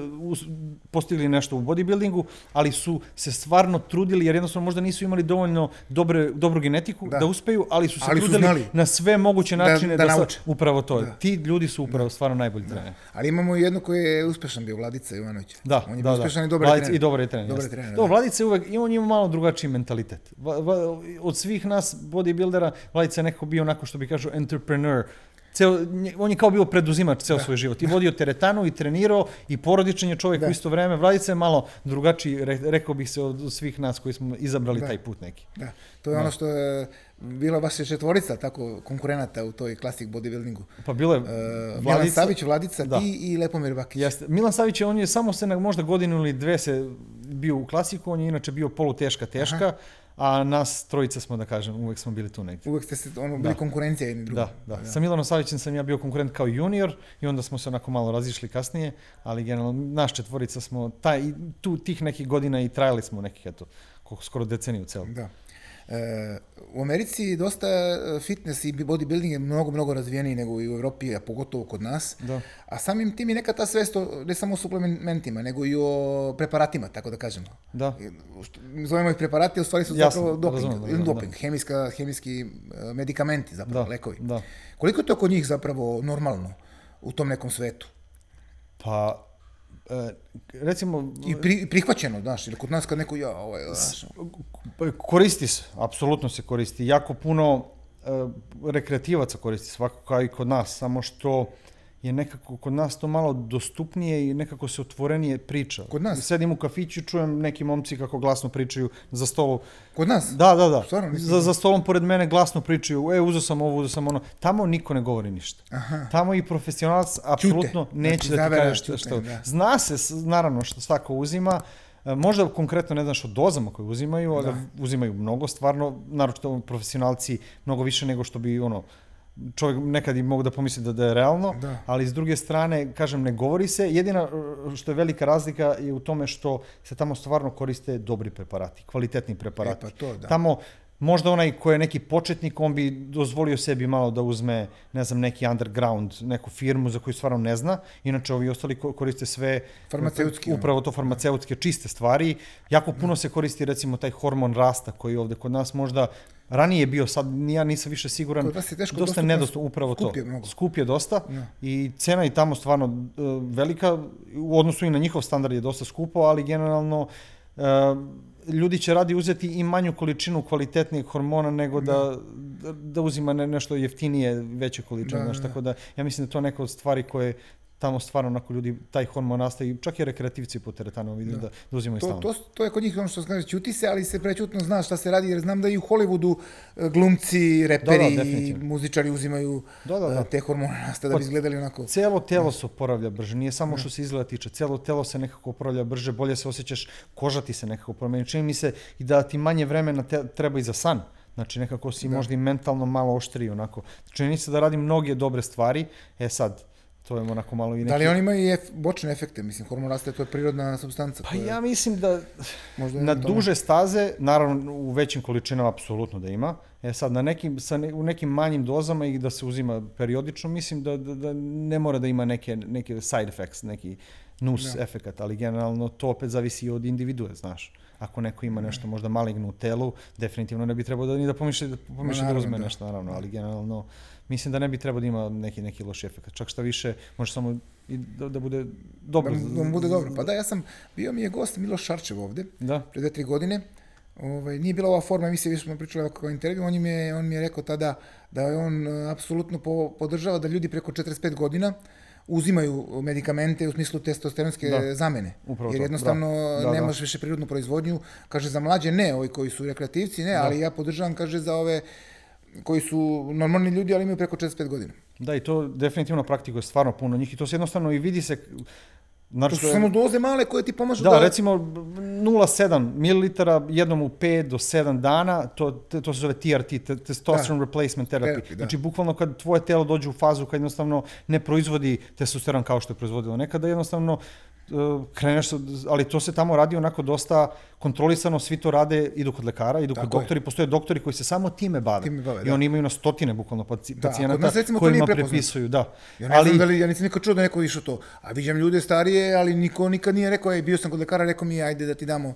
[SPEAKER 2] postigli nešto u bodybuildingu, ali su se stvarno trudili, jer jednostavno možda nisu imali dovoljno dobre, dobru genetiku da,
[SPEAKER 1] Da.
[SPEAKER 2] uspeju, ali su se
[SPEAKER 1] Ali su
[SPEAKER 2] trudili
[SPEAKER 1] znali.
[SPEAKER 2] na sve moguće
[SPEAKER 1] Da-
[SPEAKER 2] načine
[SPEAKER 1] da
[SPEAKER 2] da, sa-
[SPEAKER 1] nauče.
[SPEAKER 2] upravo to.
[SPEAKER 1] Da.
[SPEAKER 2] Ti ljudi su upravo stvarno najbolji treneri.
[SPEAKER 1] Ali imamo i jedno koji je uspešan bio, Vladica Jovanović.
[SPEAKER 2] Da,
[SPEAKER 1] On je
[SPEAKER 2] da,
[SPEAKER 1] bio
[SPEAKER 2] da.
[SPEAKER 1] uspešan i dobar
[SPEAKER 2] Vladica-
[SPEAKER 1] trener.
[SPEAKER 2] I dobar je trener.
[SPEAKER 1] Dobar
[SPEAKER 2] jeste.
[SPEAKER 1] trener, da.
[SPEAKER 2] Vladica je uvek, i on ima malo drugačiji mentalitet. Od svih nas bodybuildera, Vladica je nekako bio onako što bi kažu entrepreneur. Ceo, on je kao bio preduzimač ceo svoj život. I vodio teretanu, i trenirao, i porodičan je čovjek
[SPEAKER 1] Da.
[SPEAKER 2] u isto vreme. Vladica je malo drugačiji, re, rekao bih se, od svih nas koji smo izabrali
[SPEAKER 1] Da.
[SPEAKER 2] taj put neki.
[SPEAKER 1] Da, to je ono što je bila vaša četvorica tako konkurenata u toj klasik bodybuildingu.
[SPEAKER 2] Pa bilo je
[SPEAKER 1] Uh, Milan
[SPEAKER 2] Vladica-
[SPEAKER 1] Savić, Vladica,
[SPEAKER 2] Da.
[SPEAKER 1] ti i Lepomir Bakić.
[SPEAKER 2] Jeste. Milan Savić je, on je samo se na možda godinu ili dve se bio u klasiku, on je inače bio poluteška, teška, a nas trojica smo, da kažem, uvek smo bili tu negdje.
[SPEAKER 1] Uvek ste se ono, bili
[SPEAKER 2] Da.
[SPEAKER 1] konkurencija jedni drugim.
[SPEAKER 2] Da, da. Sa Milanom Savićem sam ja bio konkurent kao junior i onda smo se onako malo razišli kasnije, ali generalno naš četvorica smo taj, tu tih nekih godina i trajali smo nekih, eto, skoro deceniju celu.
[SPEAKER 1] Da. E, u Americi dosta e, fitness i bodybuilding je mnogo, mnogo razvijeniji nego i u Evropi, a pogotovo kod nas.
[SPEAKER 2] Da.
[SPEAKER 1] A samim tim je neka ta svest o, ne samo o suplementima, nego i o preparatima, tako da kažemo.
[SPEAKER 2] Da.
[SPEAKER 1] Što- Zovemo ih preparati, u stvari su
[SPEAKER 2] Jasno,
[SPEAKER 1] zapravo doping,
[SPEAKER 2] razumem, razumem,
[SPEAKER 1] doping, hemijska, hemijski e, medikamenti zapravo,
[SPEAKER 2] Da,
[SPEAKER 1] lekovi.
[SPEAKER 2] da.
[SPEAKER 1] Koliko je to kod njih zapravo normalno u tom nekom svetu?
[SPEAKER 2] Pa, e, recimo,
[SPEAKER 1] I pri, prihvaćeno, znaš, ili kod nas kad neko, ja, ovo je, znaš,
[SPEAKER 2] Pa, Koristi se, apsolutno se koristi. Jako puno e, rekreativaca koristi, svakako kao i kod nas, samo što je nekako kod nas to malo dostupnije i nekako se otvorenije priča.
[SPEAKER 1] Kod nas?
[SPEAKER 2] Sedim u kafiću, čujem neki momci kako glasno pričaju za stolu.
[SPEAKER 1] kod nas?
[SPEAKER 2] Da, da, da.
[SPEAKER 1] Stvarno, nisam
[SPEAKER 2] za, za stolom pored mene glasno pričaju, e, uzeo sam ovo, uzeo sam ono. Tamo niko ne govori ništa.
[SPEAKER 1] Aha.
[SPEAKER 2] Tamo i profesionalac apsolutno neće
[SPEAKER 1] Znači,
[SPEAKER 2] da ti kaže šta,
[SPEAKER 1] ćute,
[SPEAKER 2] šta.
[SPEAKER 1] da.
[SPEAKER 2] Zna se, naravno, što svako uzima, E, Možda konkretno ne znaš o dozama koje uzimaju, ali uzimaju mnogo stvarno, naročito profesionalci mnogo više nego što bi ono čovjek nekad i mogu da pomisli da, da je realno,
[SPEAKER 1] Da.
[SPEAKER 2] ali s druge strane, kažem, ne govori se. Jedina e, što je velika razlika je u tome što se tamo stvarno koriste dobri preparati, kvalitetni preparati.
[SPEAKER 1] E, pa to da.
[SPEAKER 2] Tamo možda onaj ko je neki početnik, on bi dozvolio sebi malo da uzme, ne znam, neki underground, neku firmu za koju stvarno ne zna. Inače, ovi ostali ko- koriste sve
[SPEAKER 1] Farmaceutski,
[SPEAKER 2] upravo to farmaceutske čiste stvari. Jako puno se koristi recimo taj hormon rasta koji ovde kod nas možda ranije je bio, sad ja nisam više siguran.
[SPEAKER 1] Kod vas je teško
[SPEAKER 2] dosta
[SPEAKER 1] dostupno,
[SPEAKER 2] nedostupno, upravo
[SPEAKER 1] skup
[SPEAKER 2] to.
[SPEAKER 1] je mnogo.
[SPEAKER 2] Skup je dosta
[SPEAKER 1] Da.
[SPEAKER 2] i cena je tamo stvarno e, velika, u odnosu i na njihov standard je dosta skupo, ali generalno e, ljudi će radi uzeti i manju količinu kvalitetnijeg hormona nego da, da, da uzima ne, nešto jeftinije, veće količine.
[SPEAKER 1] Da,
[SPEAKER 2] znaš,
[SPEAKER 1] da, da.
[SPEAKER 2] tako da ja mislim da je to neka od stvari koje tamo stvarno onako ljudi, taj hormon nastaje, čak i rekreativci po teretanu vidim da, da uzimaju
[SPEAKER 1] To,
[SPEAKER 2] stalno.
[SPEAKER 1] to, to je kod njih ono što se ćuti se, ali se prećutno zna šta se radi, jer znam da i u Hollywoodu e, glumci, reperi
[SPEAKER 2] Da, da,
[SPEAKER 1] i muzičari uzimaju
[SPEAKER 2] Da, da, da.
[SPEAKER 1] e, te hormone nasta da
[SPEAKER 2] Pa-
[SPEAKER 1] bi izgledali onako.
[SPEAKER 2] Celo telo se oporavlja brže, nije samo što se izgleda tiče, celo telo se nekako oporavlja brže, bolje se osjećaš, koža ti se nekako promeni. Čini mi se i da ti manje vremena te, treba i za san. Znači nekako si možda i mentalno malo oštriji onako. Čini se da radi mnoge dobre stvari, e sad, to je onako malo i neki...
[SPEAKER 1] Da li on ima i ef, bočne efekte? Mislim, hormon raste, to je prirodna substanca.
[SPEAKER 2] Pa
[SPEAKER 1] to je,
[SPEAKER 2] ja mislim da
[SPEAKER 1] možda
[SPEAKER 2] na
[SPEAKER 1] tome.
[SPEAKER 2] duže staze, naravno u većim količinama apsolutno da ima. E sad, na nekim, sa ne, u nekim manjim dozama i da se uzima periodično, mislim da, da, da ne mora da ima neke, neke side effects, neki nus
[SPEAKER 1] Da.
[SPEAKER 2] efekat, ali generalno to opet zavisi i od individue, znaš. Ako neko ima nešto možda maligno u telu, definitivno ne bi trebao da ni da pomišlja, da, pomišlja da uzme
[SPEAKER 1] da.
[SPEAKER 2] nešto, naravno, ali generalno mislim da ne bi trebao da ima neki, neki loš efekat. Čak šta više, može samo i da, da bude dobro.
[SPEAKER 1] Da, da bude dobro. Pa da, ja sam, bio mi je gost Miloš Šarčev ovde,
[SPEAKER 2] Da,
[SPEAKER 1] pre dve, tri godine. Ovaj, nije bila ova forma emisije, više smo pričali ovako kao intervju, on, im je, on mi je rekao tada da je on e, apsolutno po, podržava da ljudi preko 45 godina uzimaju medikamente u smislu testosteronske
[SPEAKER 2] Da.
[SPEAKER 1] zamene.
[SPEAKER 2] Upravo
[SPEAKER 1] Jer jednostavno
[SPEAKER 2] da. Da,
[SPEAKER 1] nemaš više prirodnu proizvodnju. Kaže za mlađe ne, ovi koji su rekreativci ne, ali ja podržavam, kaže za ove koji su normalni ljudi, ali imaju preko 45 godina.
[SPEAKER 2] Da, i to definitivno praktikuje stvarno puno njih i to se jednostavno i vidi se... Znači,
[SPEAKER 1] To su samo doze male koje ti pomažu
[SPEAKER 2] Da, recimo 0,7 ml jednom u 5 do 7 dana, to, to se zove TRT, te- testosterone replacement therapy.
[SPEAKER 1] Therapy, da.
[SPEAKER 2] Znači, bukvalno kad tvoje telo dođe u fazu kad jednostavno ne proizvodi testosteron kao što je proizvodilo nekada, jednostavno kreneš, ali to se tamo radi onako dosta kontrolisano, svi to rade, idu kod lekara, idu kod
[SPEAKER 1] Tako je.
[SPEAKER 2] doktori, postoje doktori koji se samo time bave.
[SPEAKER 1] Time bave,
[SPEAKER 2] I
[SPEAKER 1] da.
[SPEAKER 2] oni imaju na stotine bukvalno
[SPEAKER 1] Da, kod
[SPEAKER 2] pacijenata
[SPEAKER 1] nas recimo
[SPEAKER 2] kojima prepisuju, da.
[SPEAKER 1] Ja ne znam da li, ja nisam nikad čuo da neko išao to. A viđam ljude starije, ali niko nikad nije rekao, ej, bio sam kod lekara, rekao mi je, ajde da ti damo,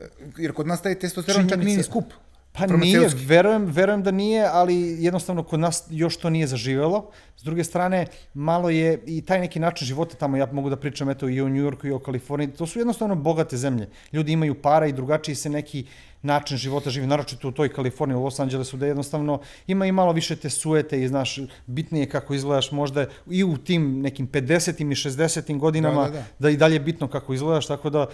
[SPEAKER 1] e, jer kod nas taj testosteron čak nije skup.
[SPEAKER 2] Pa nije, verujem, verujem da nije, ali jednostavno kod nas još to nije zaživelo. S druge strane, malo je i taj neki način života tamo, ja mogu da pričam eto i o New Yorku i o Kaliforniji, to su jednostavno bogate zemlje. Ljudi imaju para i drugačiji se neki način života živi, naročito u toj Kaliforniji, u Los Angelesu, da jednostavno ima i malo više te suete i znaš, bitnije kako izgledaš možda i u tim nekim 50. i 60. godinama,
[SPEAKER 1] Da, da, da.
[SPEAKER 2] da i dalje je bitno kako izgledaš, tako da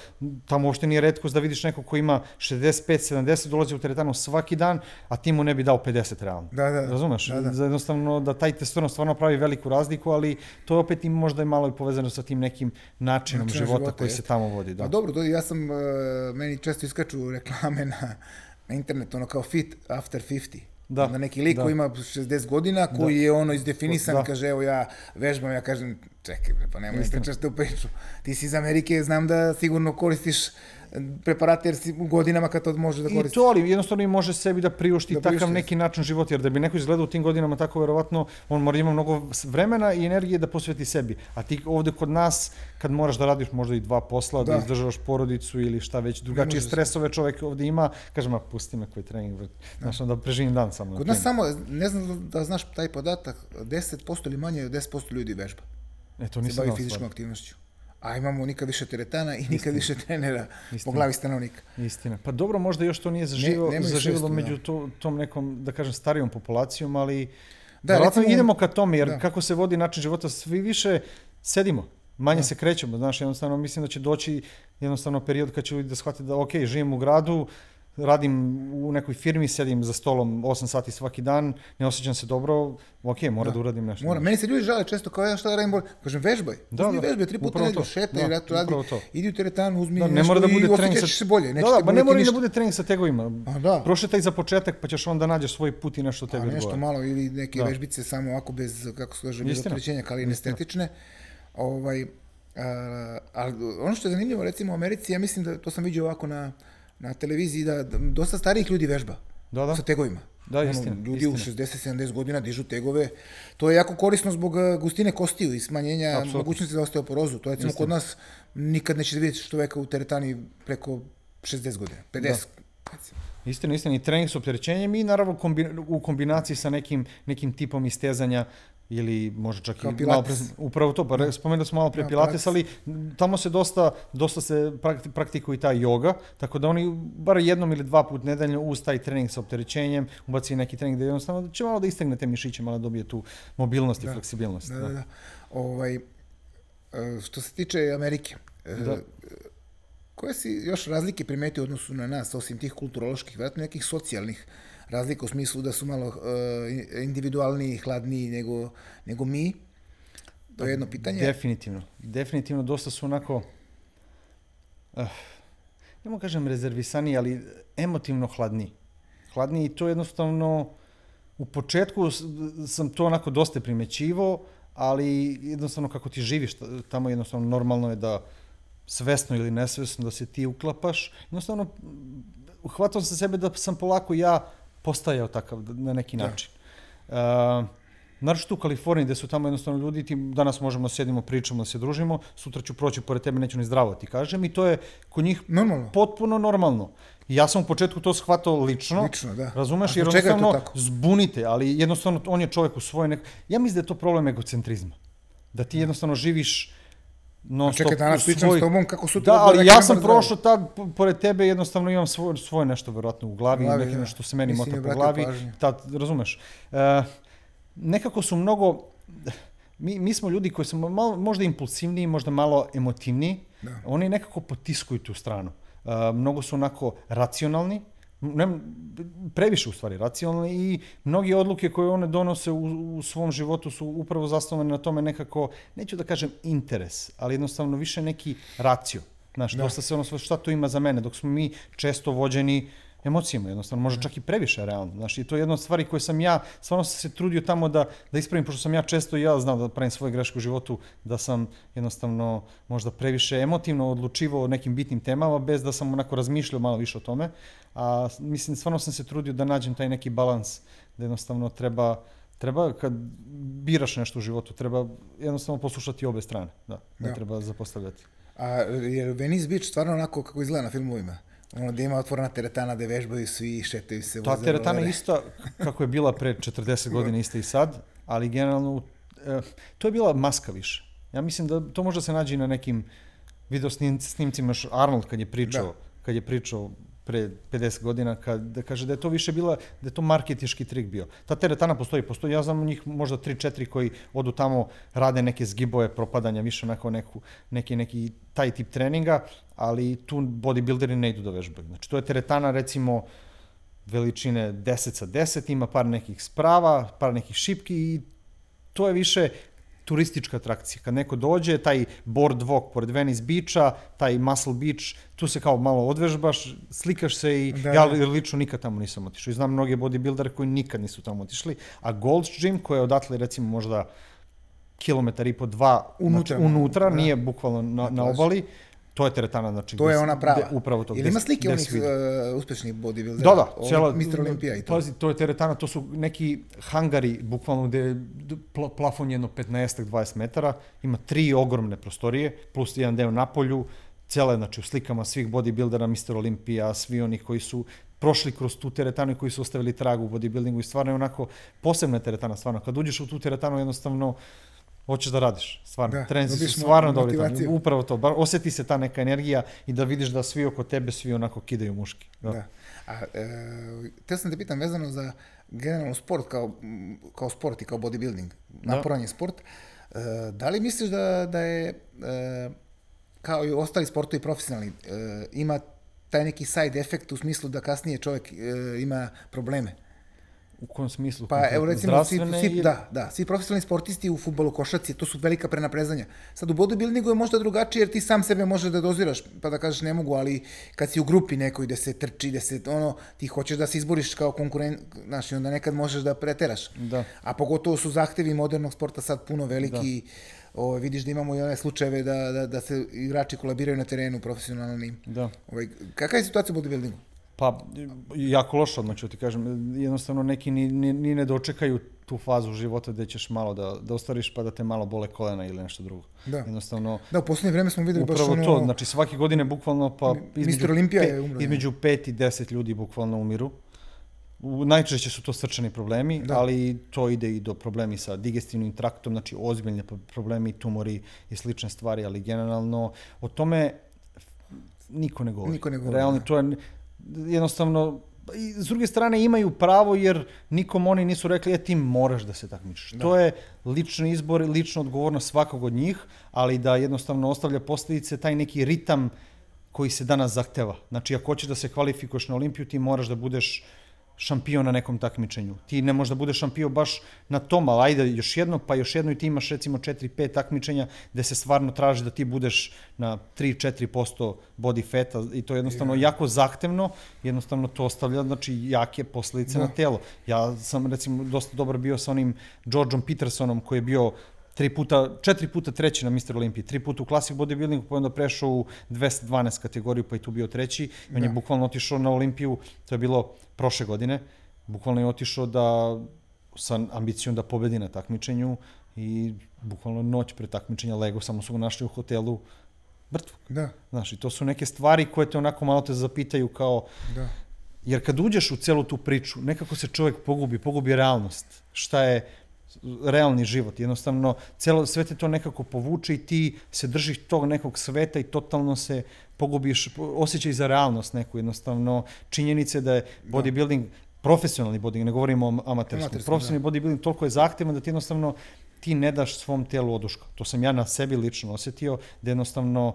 [SPEAKER 2] tamo uopšte nije redkost da vidiš neko ko ima 65-70, dolazi u teretanu svaki dan, a ti mu ne bi dao 50 realno.
[SPEAKER 1] Da, da,
[SPEAKER 2] Razumeš?
[SPEAKER 1] da, da.
[SPEAKER 2] Jednostavno da taj testosteron stvarno pravi veliku razliku, ali to je opet i možda i malo i povezano sa tim nekim načinom
[SPEAKER 1] Načinom
[SPEAKER 2] života,
[SPEAKER 1] života,
[SPEAKER 2] koji
[SPEAKER 1] jeste.
[SPEAKER 2] se tamo vodi. Da.
[SPEAKER 1] Pa dobro, ja sam, e, meni često iskaču reklame na, na internetu, ono kao fit after 50.
[SPEAKER 2] Da,
[SPEAKER 1] Onda neki lik
[SPEAKER 2] da.
[SPEAKER 1] koji ima 60 godina, koji je ono izdefinisan,
[SPEAKER 2] Da.
[SPEAKER 1] kaže evo ja vežbam, ja kažem čekaj bre, pa nemoj pričaš tu priču. Ti si iz Amerike, znam da sigurno koristiš preparate jer si u godinama kad to može da
[SPEAKER 2] I
[SPEAKER 1] koristiš.
[SPEAKER 2] to, ali jednostavno i može sebi da priušti
[SPEAKER 1] Da
[SPEAKER 2] takav
[SPEAKER 1] priušti.
[SPEAKER 2] neki način života, jer da bi neko izgledao u tim godinama tako verovatno, on mora da ima mnogo vremena i energije da posveti sebi. A ti ovde kod nas, kad moraš da radiš možda i dva posla, da,
[SPEAKER 1] Da.
[SPEAKER 2] izdržavaš porodicu ili šta već, drugačije
[SPEAKER 1] se.
[SPEAKER 2] stresove čovjek ovde ima, kaže, ma pusti me koji trening, znaš, da preživim dan samo.
[SPEAKER 1] Kod nas samo, ne znam da znaš taj podatak, 10% ili manje od 10% ljudi vežba.
[SPEAKER 2] E, to
[SPEAKER 1] Se
[SPEAKER 2] nisam
[SPEAKER 1] bavi
[SPEAKER 2] znao
[SPEAKER 1] fizičkom aktivnošću. A imamo nikad više teretana i nikad više trenera po
[SPEAKER 2] Istina.
[SPEAKER 1] glavi stanovnika.
[SPEAKER 2] Istina. Pa dobro, možda još to nije zaživo,
[SPEAKER 1] nemaju
[SPEAKER 2] zaživelo
[SPEAKER 1] svesti,
[SPEAKER 2] među to, tom nekom, da kažem, starijom populacijom, ali
[SPEAKER 1] Da,
[SPEAKER 2] da,
[SPEAKER 1] recimo-
[SPEAKER 2] idemo ka tome, jer
[SPEAKER 1] da.
[SPEAKER 2] kako se vodi način života, svi više sedimo, manje se krećemo, znaš, jednostavno mislim da će doći jednostavno period kad će ljudi da shvate da, ok, živim u gradu, radim u nekoj firmi, sedim za stolom 8 sati svaki dan, ne osjećam se dobro, ok, mora da, uradim nešto.
[SPEAKER 1] Mora. Meni se ljudi žale često kao ja šta da radim bolje. Kažem vežbaj.
[SPEAKER 2] Da,
[SPEAKER 1] uzmi
[SPEAKER 2] da.
[SPEAKER 1] vežbaj tri puta nedelju, šetaj,
[SPEAKER 2] Da,
[SPEAKER 1] ja to radi.
[SPEAKER 2] to.
[SPEAKER 1] Idi u teretanu, uzmi
[SPEAKER 2] Da, ne
[SPEAKER 1] nešto
[SPEAKER 2] mora da bude
[SPEAKER 1] i
[SPEAKER 2] trening
[SPEAKER 1] osjećaš se bolje.
[SPEAKER 2] Da, da, pa ne mora ni da bude trening sa tegovima.
[SPEAKER 1] A da.
[SPEAKER 2] Prošetaj za početak, pa ćeš onda nađeš svoj put i nešto
[SPEAKER 1] A
[SPEAKER 2] tebi
[SPEAKER 1] nešto
[SPEAKER 2] odgovara.
[SPEAKER 1] malo ili neke
[SPEAKER 2] Da.
[SPEAKER 1] vežbice samo ovako bez, kako se kaže, bez opterećenja, kao i estetične. Ovaj, a, ali ono što je zanimljivo, recimo u Americi, ja mislim da to sam vidio ovako na, na televiziji, da, da dosta starijih ljudi vežba.
[SPEAKER 2] Da, da.
[SPEAKER 1] Sa tegovima.
[SPEAKER 2] Da,
[SPEAKER 1] Ono,
[SPEAKER 2] istina,
[SPEAKER 1] ljudi u
[SPEAKER 2] istina.
[SPEAKER 1] 60-70 godina dižu tegove. To je jako korisno zbog uh, gustine kostiju i smanjenja
[SPEAKER 2] Apsolutno.
[SPEAKER 1] mogućnosti za osteoporozu. To je recimo kod nas nikad nećete vidjeti čoveka u teretani preko 60 godina, 50. recimo.
[SPEAKER 2] Istina, istina, i trening s opterećenjem i naravno kombi, u kombinaciji sa nekim, nekim tipom istezanja ili možda čak
[SPEAKER 1] Kao
[SPEAKER 2] i malo pre, upravo to, pa re- spomenuli smo malo pre
[SPEAKER 1] Da,
[SPEAKER 2] pilates, ali tamo se dosta, dosta se prakti- praktikuje i ta yoga, tako da oni bar jednom ili dva put nedeljno uz taj trening sa opterećenjem ubaci neki trening gde jednostavno će malo da istegne te mišiće, malo da dobije tu mobilnost i fleksibilnost.
[SPEAKER 1] Da, da, da. Ovaj, e, što se tiče Amerike, e,
[SPEAKER 2] Da.
[SPEAKER 1] koje si još razlike primetio u odnosu na nas, osim tih kulturoloških, vjerojatno nekih socijalnih razlika u smislu da su malo e, individualniji, hladniji nego, nego mi? To je jedno pitanje.
[SPEAKER 2] Definitivno. Definitivno dosta su onako, uh, ne mogu kažem rezervisani, ali emotivno hladniji. Hladniji i to jednostavno, u početku sam to onako dosta primećivo, ali jednostavno kako ti živiš ta- tamo jednostavno normalno je da svesno ili nesvesno da se ti uklapaš. Jednostavno, m, uhvatao sam sebe da sam polako ja postajao takav da- na neki
[SPEAKER 1] Da.
[SPEAKER 2] način. Uh, naročito u Kaliforniji gde su tamo jednostavno ljudi, ti danas možemo da sedimo, pričamo, da se družimo, sutra ću proći pored tebe, neću ni zdravo ti kažem i to je kod njih
[SPEAKER 1] Normalno.
[SPEAKER 2] potpuno normalno. I ja sam u početku to shvatao lično,
[SPEAKER 1] Lično, da.
[SPEAKER 2] razumeš, jer
[SPEAKER 1] je
[SPEAKER 2] jednostavno
[SPEAKER 1] tako?
[SPEAKER 2] zbunite, ali jednostavno on je čovjek u svojoj nek... Ja mislim da je to problem egocentrizma. Da ti jednostavno živiš non
[SPEAKER 1] A čekaj,
[SPEAKER 2] stop
[SPEAKER 1] danas pričam
[SPEAKER 2] svoj-
[SPEAKER 1] s tobom kako sutra
[SPEAKER 2] Da,
[SPEAKER 1] da
[SPEAKER 2] ali ja sam prošao tad, pored tebe jednostavno imam svoje, svoje nešto verovatno u glavi,
[SPEAKER 1] Glavi,
[SPEAKER 2] neki
[SPEAKER 1] da.
[SPEAKER 2] nešto se meni mota po glavi,
[SPEAKER 1] pažnju.
[SPEAKER 2] tad, razumeš. E, nekako su mnogo, mi, mi smo ljudi koji smo malo, možda impulsivniji, možda malo emotivniji,
[SPEAKER 1] Da.
[SPEAKER 2] oni nekako potiskuju tu stranu. E, mnogo su onako racionalni, ne, previše u stvari racionalni i mnogi odluke koje one donose u, u svom životu su upravo zasnovane na tome nekako, neću da kažem interes, ali jednostavno više neki racio. Znaš,
[SPEAKER 1] Da.
[SPEAKER 2] dosta se ono šta to ima za mene, dok smo mi često vođeni emocijama, jednostavno, možda čak i previše realno. Znaš, i to je jedna od stvari koje sam ja, stvarno sam se trudio tamo da, da ispravim, pošto sam ja često i ja znam da pravim svoje greške u životu, da sam jednostavno možda previše emotivno odlučivao o nekim bitnim temama, bez da sam onako razmišljao malo više o tome. A mislim, stvarno sam se trudio da nađem taj neki balans, da jednostavno treba, treba kad biraš nešto u životu, treba jednostavno poslušati obe strane, da, ne
[SPEAKER 1] Da.
[SPEAKER 2] treba zapostavljati.
[SPEAKER 1] A je Venice Beach stvarno onako kako izgleda na filmovima? Ono da ima otvorena teretana gde vežbaju svi, šetaju se.
[SPEAKER 2] Ta teretana je ista kako je bila pre 40 godina, ista i sad, ali generalno e, to je bila maska više. Ja mislim da to može se nađe i na nekim video snim- snimcima, još Arnold kad je pričao,
[SPEAKER 1] Da.
[SPEAKER 2] kad je pričao pre 50 godina, kad, da kaže da je to više bila, da je to marketiški trik bio. Ta teretana postoji, postoji, ja znam njih možda 3-4 koji odu tamo, rade neke zgibove, propadanja, više onako neku, neki, neki taj tip treninga, ali tu bodybuilderi ne idu da vežbaju. Znači, to je teretana, recimo, veličine 10 sa 10, ima par nekih sprava, par nekih šipki i to je više turistička atrakcija. Kad neko dođe, taj board walk pored Venice Beacha, taj Muscle Beach, tu se kao malo odvežbaš, slikaš se i
[SPEAKER 1] Da,
[SPEAKER 2] ja
[SPEAKER 1] da.
[SPEAKER 2] lično nikad tamo nisam otišao. I znam mnoge bodybuildere koji nikad nisu tamo otišli, a Gold's Gym koji je odatle recimo možda kilometar i po dva
[SPEAKER 1] Unutra,
[SPEAKER 2] unutra
[SPEAKER 1] da.
[SPEAKER 2] nije bukvalno na,
[SPEAKER 1] Na
[SPEAKER 2] obali, to je teretana, znači
[SPEAKER 1] To je ona prava.
[SPEAKER 2] upravo to.
[SPEAKER 1] Ili ima slike onih uh, uspešnih bodybuildera?
[SPEAKER 2] Da, da, cijela...
[SPEAKER 1] Mr. Olimpija i to.
[SPEAKER 2] Pazi, to je teretana, to su neki hangari, bukvalno gde je pla- plafon jedno 15-20 metara, ima tri ogromne prostorije, plus jedan deo na polju, cele, znači u slikama svih bodybuildera, Mr. Olimpija, svi oni koji su prošli kroz tu teretanu i koji su ostavili trag u bodybuildingu i stvarno je onako posebna je teretana, stvarno. Kad uđeš u tu teretanu jednostavno hoćeš da radiš, stvarno.
[SPEAKER 1] Da,
[SPEAKER 2] Da, Trenzi su stvarno dobri. tamo. Upravo to, bar osjeti se ta neka energija i da vidiš da svi oko tebe, svi onako kidaju muški.
[SPEAKER 1] Da. A, e, te sam te pitam vezano za generalno sport kao, kao sport i kao bodybuilding,
[SPEAKER 2] Da.
[SPEAKER 1] naporan je sport. E, da li misliš da, da je, e, kao i ostali sportovi profesionalni, e, ima taj neki side efekt u smislu da kasnije čovjek e, ima probleme?
[SPEAKER 2] U kom smislu?
[SPEAKER 1] Pa evo recimo, svi, svi,
[SPEAKER 2] ili-
[SPEAKER 1] da, da, svi profesionalni sportisti u futbolu, košarci, to su velika prenaprezanja. Sad u bodybuildingu je možda drugačije jer ti sam sebe možeš da doziraš, pa da kažeš ne mogu, ali kad si u grupi nekoj da se trči, da se ono, ti hoćeš da se izboriš kao konkurent, znaš, i onda nekad možeš da preteraš.
[SPEAKER 2] Da.
[SPEAKER 1] A pogotovo su zahtevi modernog sporta sad puno veliki, Ovaj, vidiš da imamo i one slučajeve da, da, da se igrači kolabiraju na terenu profesionalni.
[SPEAKER 2] Da.
[SPEAKER 1] Ovaj, kakva je situacija u bodybuildingu?
[SPEAKER 2] Pa, jako loše odmah ću ti kažem. Jednostavno neki ni, ni, ni ne dočekaju tu fazu života gde ćeš malo da, da ostariš pa da te malo bole kolena ili nešto drugo.
[SPEAKER 1] Da.
[SPEAKER 2] Jednostavno,
[SPEAKER 1] Da, u posljednje vreme smo videli baš
[SPEAKER 2] upravo
[SPEAKER 1] ono...
[SPEAKER 2] to. Znači svake godine bukvalno pa
[SPEAKER 1] Mr. Olimpija je umro,
[SPEAKER 2] između 5 i 10 ljudi bukvalno umiru. Najčešće su to srčani problemi,
[SPEAKER 1] Da.
[SPEAKER 2] ali to ide i do problemi sa digestivnim traktom, znači ozbiljne pro- problemi, tumori i slične stvari, ali generalno o tome niko ne govori.
[SPEAKER 1] Niko ne govori,
[SPEAKER 2] Realno
[SPEAKER 1] da.
[SPEAKER 2] to je jednostavno i s druge strane imaju pravo jer nikom oni nisu rekli e ti moraš da se takmičiš. To je lični izbor, lična odgovornost svakog od njih, ali da jednostavno ostavlja posljedice taj neki ritam koji se danas zahteva. Znači ako hoćeš da se kvalifikuješ na Olimpiju ti moraš da budeš šampion na nekom takmičenju. Ti ne možeš da budeš šampion baš na tom, ali ajde još jedno, pa još jedno i ti imaš recimo 4-5 takmičenja gde se stvarno traži da ti budeš na 3-4% body fata i to je jednostavno jako zahtevno, jednostavno to ostavlja znači jake posledice
[SPEAKER 1] Da.
[SPEAKER 2] na telo. Ja sam recimo dosta dobar bio sa onim Georgeom Petersonom koji je bio tri puta, četiri puta treći na Mr. Olimpiji, tri puta u Classic Bodybuildingu, pa je onda prešao u 212 kategoriju, pa je tu bio treći. I on je
[SPEAKER 1] Da.
[SPEAKER 2] bukvalno otišao na Olimpiju, to je bilo prošle godine, bukvalno je otišao da sa ambicijom da pobedi na takmičenju i bukvalno noć pre takmičenja lego, samo su ga našli u hotelu mrtvog.
[SPEAKER 1] Da,
[SPEAKER 2] Znaš, i to su neke stvari koje te onako malo te zapitaju kao,
[SPEAKER 1] da.
[SPEAKER 2] jer kad uđeš u celu tu priču, nekako se čovjek pogubi, pogubi realnost. Šta je realni život. Jednostavno, celo, sve te to nekako povuče i ti se držiš tog nekog sveta i totalno se pogubiš, osjećaj za realnost neku. Jednostavno, činjenice da je bodybuilding, profesionalni bodybuilding, ne govorimo o amaterskom,
[SPEAKER 1] Amaterskom,
[SPEAKER 2] profesionalni bodybuilding toliko je zahtevan da ti jednostavno ti ne daš svom telu oduška. To sam ja na sebi lično osjetio, da jednostavno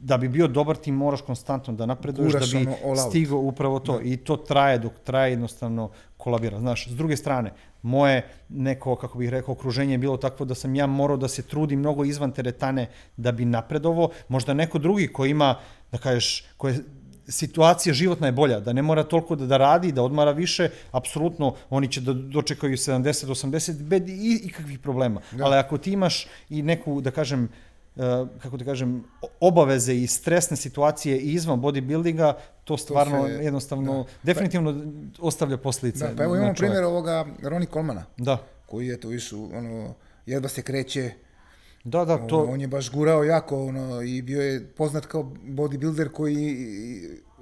[SPEAKER 2] da bi bio dobar ti moraš konstantno da napreduješ,
[SPEAKER 1] Guraš
[SPEAKER 2] da bi
[SPEAKER 1] ono
[SPEAKER 2] stigao upravo to. I to traje dok traje jednostavno kolabira. Znaš, s druge strane, moje neko, kako bih rekao, okruženje je bilo takvo da sam ja morao da se trudim mnogo izvan teretane da bi napredovo. Možda neko drugi ko ima, da kažeš, ko je situacija životna je bolja, da ne mora toliko da, da radi, da odmara više, apsolutno oni će da dočekaju 70, 80 bez i, ikakvih problema. Da. Ali ako ti imaš i neku, da kažem, uh, kako da kažem, obaveze i stresne situacije i izvan bodybuildinga, to stvarno to se, jednostavno, da. definitivno pa, ostavlja posljedice.
[SPEAKER 1] Da, pa evo imamo primjer ovoga Roni Kolmana.
[SPEAKER 2] Da.
[SPEAKER 1] Koji je to višu, ono, jedva se kreće,
[SPEAKER 2] Da, da, to...
[SPEAKER 1] On, je baš gurao jako ono, i bio je poznat kao bodybuilder koji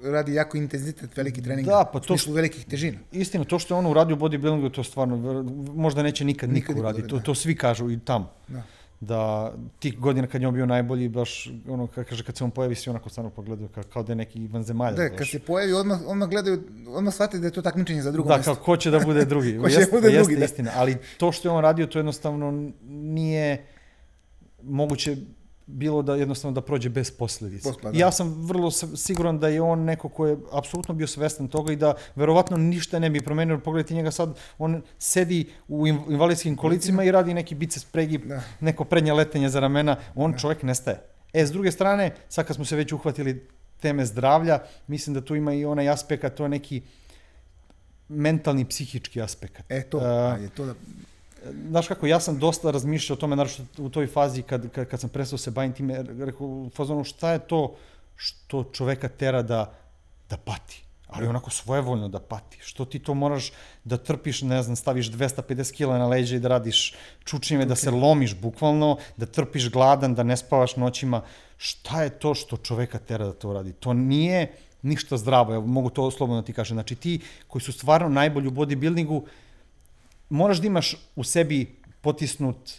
[SPEAKER 1] radi jako intenzitet veliki trening.
[SPEAKER 2] Da, pa to
[SPEAKER 1] što velikih težina.
[SPEAKER 2] Istina, to što je on uradio u bodybuildingu, to stvarno možda neće nikad, nikad niko uraditi. To, da. to svi kažu i tamo. Da. Da tih godina kad je on bio najbolji, baš ono, kad kaže, kad se on pojavi, svi onako stvarno pogledaju kao, kao da je neki Ivan Zemalja.
[SPEAKER 1] Da, kad se pojavi, odmah, odmah gledaju, odmah shvate da je to takmičenje za drugo
[SPEAKER 2] da,
[SPEAKER 1] mesto.
[SPEAKER 2] Da, kao ko će da bude drugi.
[SPEAKER 1] ko će da bude drugi,
[SPEAKER 2] da. istina. Ali to što je on radio, to jednostavno nije moguće bilo da jednostavno da prođe bez posljedica. Posla, da. Ja sam vrlo siguran da je on neko ko je apsolutno bio svestan toga i da verovatno ništa ne bi promenio. Pogledajte njega sad, on sedi u invalidskim kolicima i radi neki biceps pregib, da. neko prednje letenje za ramena, on da. čovjek nestaje. E, s druge strane, sad kad smo se već uhvatili teme zdravlja, mislim da tu ima i onaj aspekt, to je neki mentalni, psihički aspekt.
[SPEAKER 1] E, to, uh, je to da
[SPEAKER 2] znaš kako, ja sam dosta razmišljao o tome, naravno u toj fazi kad, kad, kad sam prestao se bavim time, rekao u fazonu šta je to što čoveka tera da, da pati ali onako svojevoljno da pati. Što ti to moraš da trpiš, ne znam, staviš 250 kg na leđe i da radiš čučnjeve, okay. da se lomiš bukvalno, da trpiš gladan, da ne spavaš noćima. Šta je to što čoveka tera da to radi? To nije ništa zdravo, ja mogu to slobodno da ti kažem. Znači ti koji su stvarno najbolji u bodybuildingu, moraš da imaš u sebi potisnut,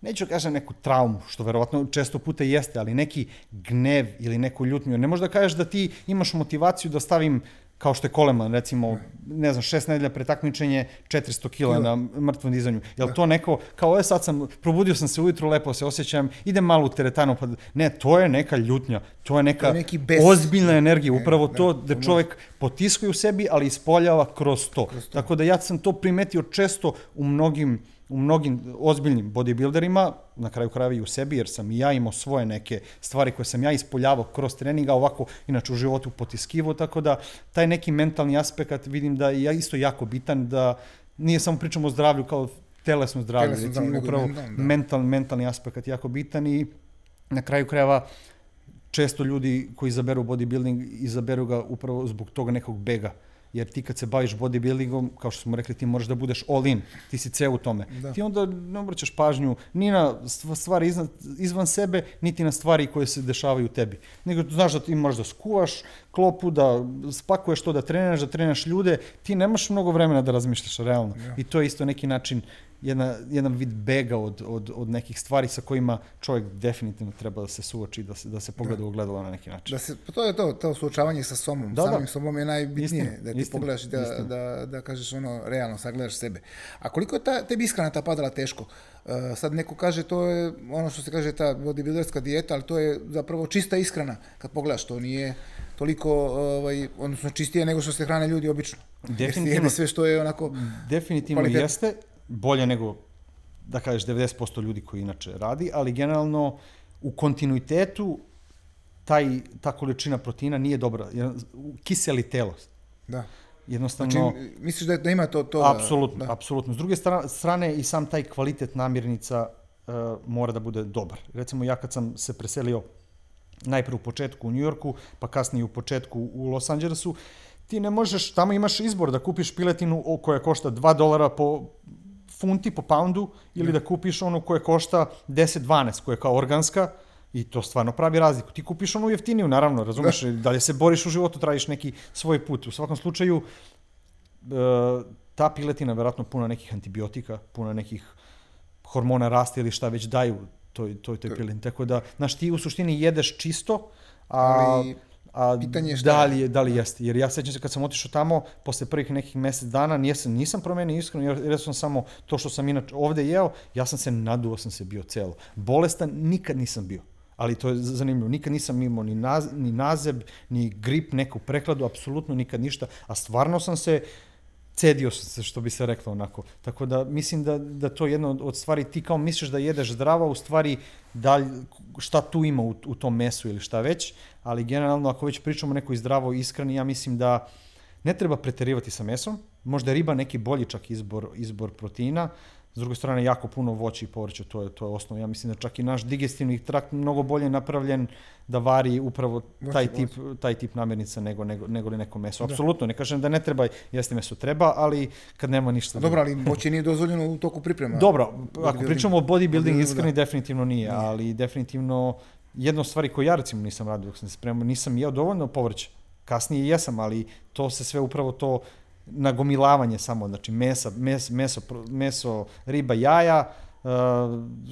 [SPEAKER 2] neću da kažem neku traumu, što verovatno često puta jeste, ali neki gnev ili neku ljutnju. Ne možeš da kažeš da ti imaš motivaciju da stavim kao što je Koleman, recimo, ne znam, šest nedelja pre takmičenje, 400 kila na mrtvom dizanju. Jel da. to neko, kao je sad sam, probudio sam se ujutru, lepo se osjećam, idem malo u teretanu, pa ne, to je neka ljutnja, to je neka to je ozbiljna energija, upravo ne, to da čovjek potiskuje u sebi, ali ispoljava kroz to. kroz to. Tako da ja sam to primetio često u mnogim u mnogim ozbiljnim bodybuilderima, na kraju krajeva i u sebi, jer sam i ja imao svoje neke stvari koje sam ja ispoljavao kroz treninga, ovako inače u životu potiskivo, tako da taj neki mentalni aspekt vidim da je isto jako bitan, da nije samo pričamo o zdravlju kao telesno zdravlje, telesno recimo, upravo mental, da. mental, mentalni aspekt jako bitan i na kraju krajeva često ljudi koji izaberu bodybuilding, izaberu ga upravo zbog toga nekog bega jer ti kad se baviš bodybuildingom, kao što smo rekli, ti moraš da budeš all in, ti si ceo u tome. Da. Ti onda ne obraćaš pažnju ni na stvari izvan, izvan sebe, niti na stvari koje se dešavaju u tebi. Nego znaš da ti možeš da skuvaš klopu, da spakuješ to, da treniraš, da treniraš ljude, ti nemaš mnogo vremena da razmišljaš realno. Ja. I to je isto neki način jedna, jedan vid bega od, od, od nekih stvari sa kojima čovjek definitivno treba da se suoči, da se, da se pogleda da. u gledalo na neki način.
[SPEAKER 1] Da se, pa to je to, to suočavanje sa somom. Da, da. Samim da. sobom je najbitnije, istina, da ti istina, pogledaš da, istina. da, da kažeš ono, realno, sagledaš sebe. A koliko je ta, tebi ishrana ta padala teško? Uh, sad neko kaže, to je ono što se kaže ta bodybuilderska dijeta, ali to je zapravo čista ishrana, kad pogledaš, to nije toliko, ovaj, odnosno čistije nego što se hrane ljudi obično.
[SPEAKER 2] Definitivno.
[SPEAKER 1] sve što je onako...
[SPEAKER 2] Definitivno kvalitet. jeste, bolje nego, da kažeš, 90% ljudi koji inače radi, ali generalno u kontinuitetu taj, ta količina proteina nije dobra. Kiseli telo.
[SPEAKER 1] Da.
[SPEAKER 2] Jednostavno...
[SPEAKER 1] Znači, misliš da, da ima to... to
[SPEAKER 2] apsolutno, da. apsolutno. S druge strane, i sam taj kvalitet namirnica uh, mora da bude dobar. Recimo, ja kad sam se preselio najpre u početku u Njujorku, pa kasnije u početku u Los Angelesu, ti ne možeš, tamo imaš izbor da kupiš piletinu koja košta 2 dolara po funti po poundu ili da kupiš onu koja košta 10-12, koja je kao organska, I to stvarno pravi razliku. Ti kupiš onu jeftiniju, naravno, razumeš, da. dalje se boriš u životu, tražiš neki svoj put. U svakom slučaju, e, ta piletina verovatno puna nekih antibiotika, puna nekih hormona rasta ili šta već daju toj, toj, toj pilini. Tako da, znaš, ti u suštini jedeš čisto, a... Ali A Pitanje je šta da li, je, da li jeste. Jer ja sećam se kad sam otišao tamo, posle prvih nekih mesec dana, nisam, nisam promenio iskreno, jer, jer sam samo to što sam inače ovde jeo, ja sam se naduo, sam se bio celo. Bolestan nikad nisam bio. Ali to je zanimljivo. Nikad nisam imao ni, naz, ni nazeb, ni grip, neku prekladu, apsolutno nikad ništa. A stvarno sam se cedio se, što bi se reklo onako. Tako da mislim da, da to je jedno od stvari, ti kao misliš da jedeš zdravo, u stvari da li, šta tu ima u, u tom mesu ili šta već, ali generalno ako već pričamo o nekoj zdravoj ishrani, ja mislim da ne treba preterivati sa mesom, možda riba neki bolji čak izbor, izbor proteina, S druge strane, jako puno voća i povrća, to je, to je osnov. Ja mislim da čak i naš digestivni trakt mnogo bolje napravljen da vari upravo taj tip, taj tip namirnica nego, nego, nego li neko meso. Da. Apsolutno, ne kažem da ne treba jesti meso, treba, ali kad nema ništa.
[SPEAKER 1] Dobro, ali voće nije dozvoljeno u toku priprema.
[SPEAKER 2] Dobro, ako pričamo o bodybuilding, iskreni da. definitivno nije, nije, ali definitivno jedna stvari koju ja recimo nisam radio dok sam se spremao, nisam jeo dovoljno povrća. Kasnije jesam, ali to se sve upravo to nagomilavanje samo, znači mesa, mes, meso, meso, riba, jaja, uh,